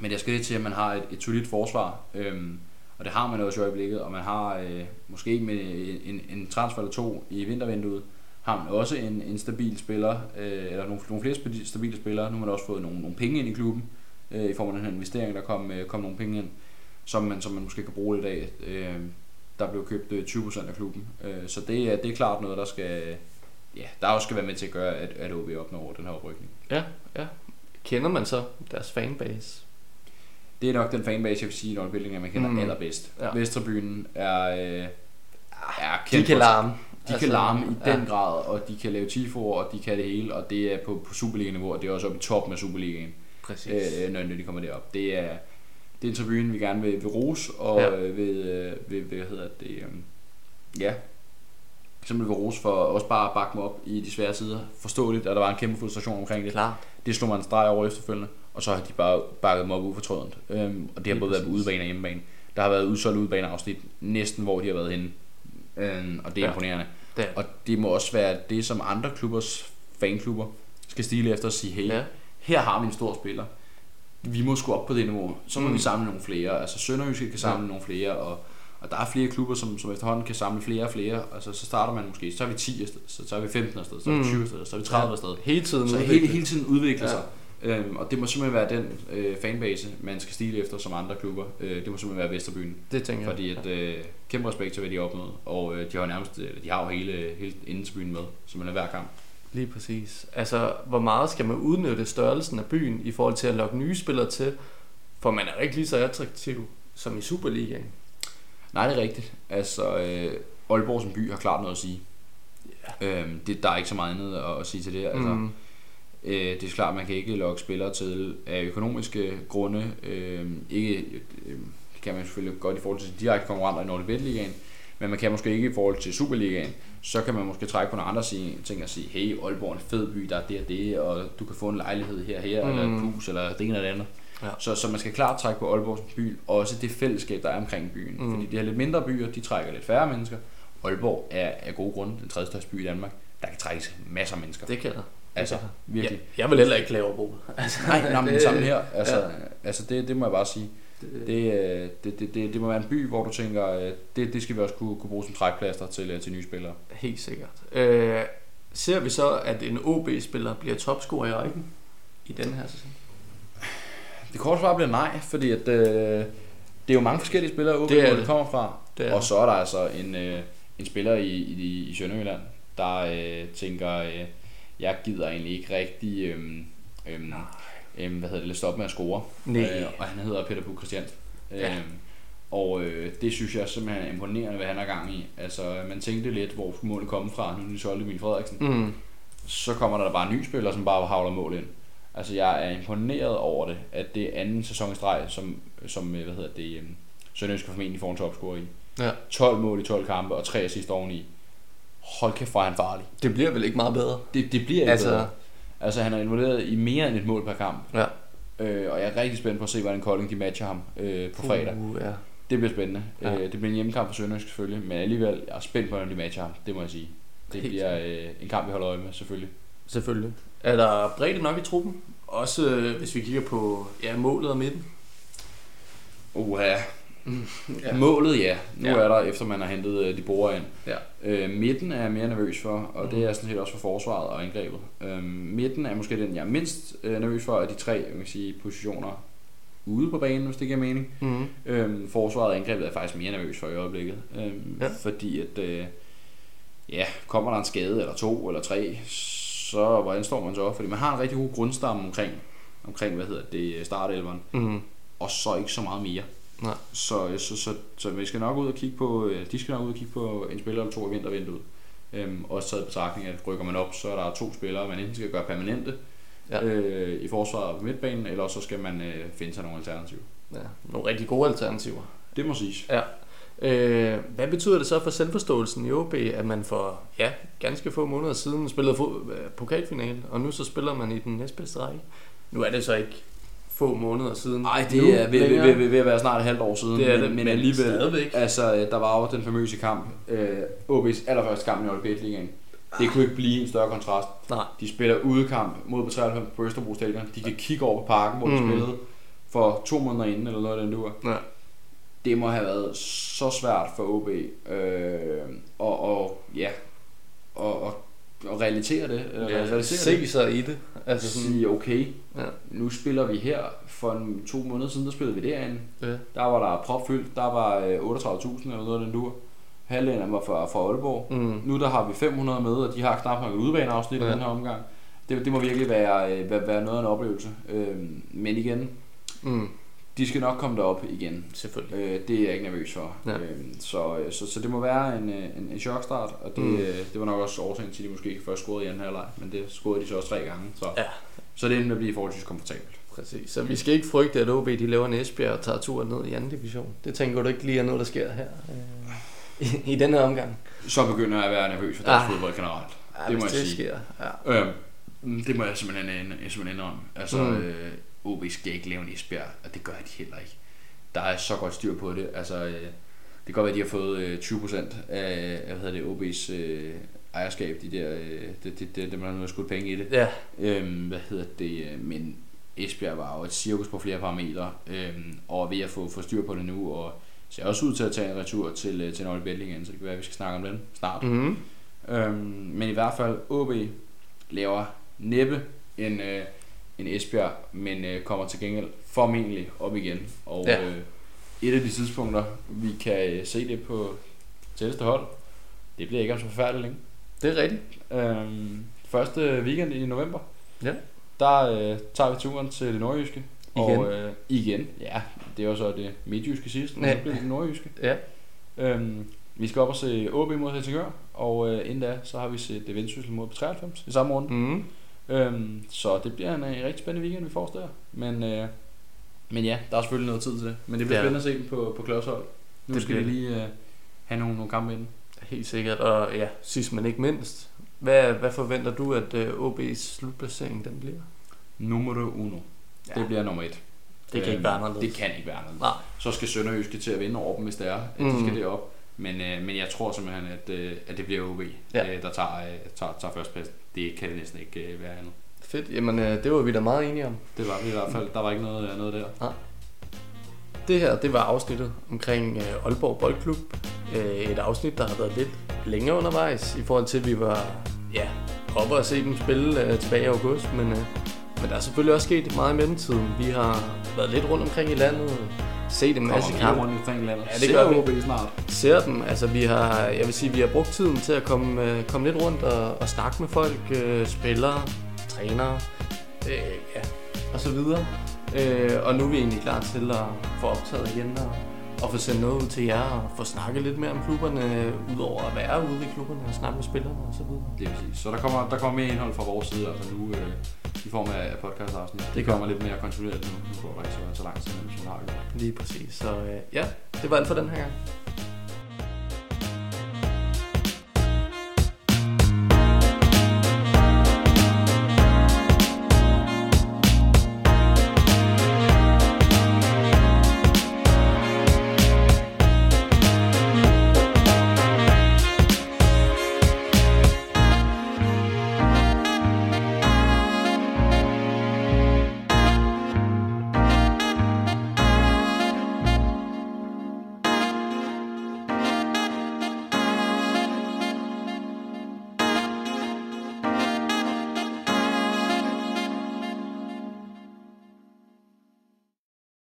men jeg skal det til, at man har et, et solidt forsvar. Øhm, og det har man også i øjeblikket, og man har øh, måske med en, en transfer eller to i vintervinduet, har man også en, en stabil spiller, øh, eller nogle, nogle flere stabile spillere. Nu har man også fået nogle, nogle penge ind i klubben, øh, i form af den her investering, der kom, øh, kom nogle penge ind som man, som man måske kan bruge i dag. Øh, der blev købt øh, 20% af klubben. Øh, så det er, det er klart noget, der skal, ja, der også skal være med til at gøre, at, at OB opnår den her oprykning. Ja, ja. Kender man så deres fanbase? Det er nok den fanbase, jeg vil sige, når Billing, man kender mm. allerbedst. Ja. Vesttribunen er, øh, er kendt De kan larme. De altså, kan larme i ja. den grad, og de kan lave tifoer, og de kan det hele, og det er på, på Superliga-niveau, og det er også oppe i toppen af Superligaen. Præcis. Øh, når de kommer derop. Det er, det er en tribune, vi gerne vil, vil rose, og ja. øh, vil, øh, vil, hvad hedder det, øh, ja, simpelthen vil rose for også bare at bakke mig op i de svære sider. Forståeligt, at der var en kæmpe frustration omkring det. Klar. Det slog man en streg over efterfølgende, og så har de bare bakket mig op ufortrødent. Øhm, og det har både været på udebane og hjemmebane. Der har været udsolgt udebaneafsnit næsten, hvor de har været henne. Øhm, og det er ja. imponerende. Det. Og det må også være det, som andre klubbers fanklubber skal stile efter at sige, hey, ja. her har vi en stor spiller vi må sgu op på det niveau. Så må mm. vi samle nogle flere. Altså Sønderjyske kan samle ja. nogle flere, og, og der er flere klubber, som, som efterhånden kan samle flere og flere. Altså så starter man måske, så er vi 10 afsted, så, så er vi 15 afsted, så er vi 20 mm. afsted, så er vi 30 ja. afsted. Hele tiden Så hele, hele tiden udvikler ja. sig. Øhm, og det må simpelthen være den øh, fanbase, man skal stile efter som andre klubber. Øh, det må simpelthen være Vesterbyen. Det tænker jeg. Fordi at, øh, kæmpe respekt til, hvad de har opnået. Og øh, de har jo nærmest, eller de har jo hele, hele indensbyen med, som er hver kamp. Lige præcis. Altså, hvor meget skal man udnytte størrelsen af byen i forhold til at lokke nye spillere til? For man er ikke lige så attraktiv som i Superligaen. Nej, det er rigtigt. Altså, øh, Aalborg som by har klart noget at sige. Yeah. Øhm, det, der er ikke så meget andet at, at sige til det. Altså, mm. Øh, det er klart, at man kan ikke lokke spillere til af økonomiske grunde. Øh, ikke, øh, det kan man selvfølgelig godt i forhold til direkte konkurrenter i Nordlig Ligaen, men man kan måske ikke i forhold til Superligaen. Så kan man måske trække på nogle andre ting og sige, hey, Aalborg er en fed by, der er det og det, og du kan få en lejlighed her her, mm. eller et hus, eller det ene eller det andet. Ja. Så, så man skal klart trække på Aalborg som by, og også det fællesskab, der er omkring byen. Mm. Fordi de her lidt mindre byer, de trækker lidt færre mennesker. Aalborg er af gode grunde den tredje største by i Danmark. Der kan trækkes masser af mennesker. Det kan der. Altså, virkelig. Ja, jeg vil heller ikke lave Aalborg. <laughs> Altså, nej, nej, men det, sammen her. Altså, ja. altså det, det må jeg bare sige. Det, det, det, det, det, det må være en by, hvor du tænker, det, det skal vi også kunne, kunne bruge som trækplaster til, til nye spillere. Helt sikkert. Øh, ser vi så, at en OB-spiller bliver topscorer i rækken i den her sæson? Det korte svar bliver nej, fordi at, øh, det er jo mange forskellige spillere, OB, det, det kommer fra. Det og så er der altså en, øh, en spiller i, i, i Sønderjylland, der øh, tænker, øh, jeg gider egentlig ikke rigtig øh, øh, øh, hvad hedder det, stoppe med at score. Nej. Øh, og han hedder Peter Buk Christiansen. Ja. Øh, og øh, det synes jeg simpelthen er imponerende, hvad han har gang i. Altså, man tænkte lidt, hvor målet komme fra, nu er de solgte Emil Frederiksen. Mm. Så kommer der bare en ny spiller, som bare havler mål ind. Altså, jeg er imponeret over det, at det er anden sæson i streg, som, som hvad hedder det, um, Sønderjysk formentlig får en topscore i. Ja. 12 mål i 12 kampe og 3 assist oveni. Hold kæft, hvor er han farlig. Det bliver vel ikke meget bedre? Det, det bliver ikke altså... bedre. Altså, han er involveret i mere end et mål per kamp. Ja. Øh, og jeg er rigtig spændt på at se, hvordan Kolding de matcher ham øh, på fredag. Uh, ja. Det bliver spændende. Ja. Øh, det bliver en hjemmekamp for Sønderjysk selvfølgelig, men alligevel jeg er spændt på, hvordan de matcher ham. Det må jeg sige. Det Helt bliver øh, en kamp, vi holder øje med, selvfølgelig. Selvfølgelig. Er der bredde nok i truppen? Også øh, hvis vi kigger på ja, målet og midten. Uha. Mm, <laughs> ja. Målet, ja. Nu ja. er der, efter man har hentet øh, de borer ind. Ja. Øh, midten er jeg mere nervøs for, og mm. det er jeg sådan set også for forsvaret og angrebet. Øh, midten er måske den, jeg er mindst øh, nervøs for af de tre jeg kan sige, positioner ude på banen, hvis det giver mening. Mm. Øh, forsvaret og angrebet er faktisk mere nervøs for i øjeblikket. Øh, ja. Fordi at, øh, ja, kommer der en skade, eller to, eller tre, så hvordan står man så? Fordi man har en rigtig god grundstamme omkring, omkring hvad hedder det, startelveren. Mm. Og så ikke så meget mere. Nej. Så, så, så, så, vi skal nok ud og kigge på, de skal nok ud og kigge på en spiller eller to i vintervinduet. Øhm, også taget betragtning, at rykker man op, så er der to spillere, man enten skal gøre permanente ja. øh, i forsvaret på midtbanen, eller så skal man øh, finde sig nogle alternativer. Ja, nogle rigtig gode alternativer. Det må siges. Ja. Øh, hvad betyder det så for selvforståelsen i OB, at man for ja, ganske få måneder siden spillede øh, pokalfinale, og nu så spiller man i den næstbedste række? Nu er det så ikke få måneder siden. Nej, det Nu er ved, ved, ved, ved, ved at være snart et halvt år siden. Det er det, men, men alligevel, stadigvæk. altså, øh, der var jo den famøse kamp, øh, OB's allerførste kamp i Aalborg Ligaen. Det kunne ikke blive en større kontrast. Nej. De spiller udekamp mod B93 på Østerbro Stadion. De kan kigge over på parken, hvor de Mm. spillede for to måneder inden, eller noget af den duer. Ja. Det må have været så svært for OB øh, og, og, ja, og, og, og realitere det. Eller Ja, realisere se det. sig i det. Altså sådan, sige, okay, ja. nu spiller vi her. For en, to måneder siden, der spillede vi derinde. Ja. Der var der propfyldt. Der var øh, 38.000 eller noget af den dur. Halvdelen var fra, fra Aalborg. Mm. Nu der har vi 500 med, og de har knap nok et udebaneafsnit ja. i den her omgang. Det, det må virkelig være, øh, være, være noget af en oplevelse. Øhm, men igen, Mm. De skal nok komme derop igen. Selvfølgelig. Øh, det er jeg ikke nervøs for. Ja. Øhm, så, øh, så, så det må være en, øh, en, en chokstart, og det, Mm. mm. det var nok også årsagen til, at de måske ikke først scorede i anden halvleg, men det scorede de så også tre gange. Så, Ja. så det ender med at blive forholdsvis komfortabelt. Præcis. Så vi skal ikke frygte, at OB de laver en Esbjerg og tager turen ned i anden division. Det tænker du ikke lige er noget, der sker her øh, i, i denne omgang? Så begynder jeg at være nervøs for deres Ah. fodbold generelt. Ja, Det må jeg det sige. sker. Ja. Mm, det må jeg simpelthen, ind- simpelthen indrømme. Altså, mm. øh, OB skal ikke lave en Esbjerg, og det gør de heller ikke. Der er så godt styr på det. Altså, øh, det kan godt være, at de har fået øh, 20% af, hvad hedder det, OB's øh, ejerskab. De der, øh, det, det, det, dem, der nu har skudt penge i det. ja. Øhm, hvad hedder det, øh, men Esbjerg var jo et cirkus på flere parametre, øhm, og er ved at få, få styr på det nu, og ser også ud til at tage en retur til, øh, til Norge Belling igen, så det kan være, at vi skal snakke om den snart. Mm-hmm. Øhm, men i hvert fald, OB laver næppe en, øh, en Esbjerg, men øh, kommer til gengæld formentlig op igen. Og Ja. øh, et af de tidspunkter, vi kan øh, se det på tætteste hold, det bliver ikke så forfærdeligt længe. Det er rigtigt. Øhm, første weekend i november, Ja. der øh, tager vi turen til det nordjyske. Igen. Og, øh, igen, ja. Det er jo så det midtjyske sidst, men Ja. det bliver det nordjyske. Ja. Øhm, vi skal op og se OB mod Helsingør, og øh, inden da, så har vi set det Vendsyssel mod B93 i samme runde. Mm. Øhm, så det bliver en, øh, rigtig spændende weekend, vi får der. Men, øh, men ja, der er selvfølgelig noget tid til det. Men det bliver Ja. spændende at se dem på, på klodshold. Nu Det skal vi lige øh, have nogle, nogle kampe inden. Helt sikkert. Og ja, sidst men ikke mindst. Hvad, hvad forventer du, at øh, OB's slutplacering den bliver? Nummer uno. Ja. Det bliver nummer et. det kan ikke være anderledes. Det kan ikke være anderledes. Nej. Så skal Sønderjyske til at vinde over dem, hvis det er, at mm. De skal derop. Men, øh, men jeg tror simpelthen, at, øh, at det bliver OB, Ja. øh, der tager, øh, tager, tager førstepladsen. Det kan det næsten ikke øh, være andet. Fedt. Jamen, øh, det var vi da meget enige om. Det var vi i hvert fald. Der var ikke noget, noget der. Det her, det var afsnittet omkring øh, Aalborg Boldklub. Øh, et afsnit, der har været lidt længere undervejs, i forhold til, at vi var ja, oppe og se dem spille øh, tilbage i august. Men, øh, men der er selvfølgelig også sket meget i mellemtiden. Vi har været lidt rundt omkring i landet, set en masse kampe. rundt omkring landet. Ja, det gør vi. Snart. ser dem. Altså, vi har, jeg vil sige, vi har brugt tiden til at komme, øh, komme lidt rundt og, og snakke med folk, øh, spillere, trænere, øh, ja, og så videre. Øh, og nu er vi egentlig klar til at få optaget igen og, og få sendt noget ud til jer og få snakket lidt mere om klubberne, udover at være ude i klubberne og snakke med spillerne og så videre. Det er præcis. Så der kommer, der kommer mere indhold fra vores side, altså nu øh, i form af podcast afsnit. Det kommer lidt mere kontinuerligt nu, nu går der ikke så, så lang tid, som man har gjort. Lige præcis. Så øh, ja, det var alt for den her gang.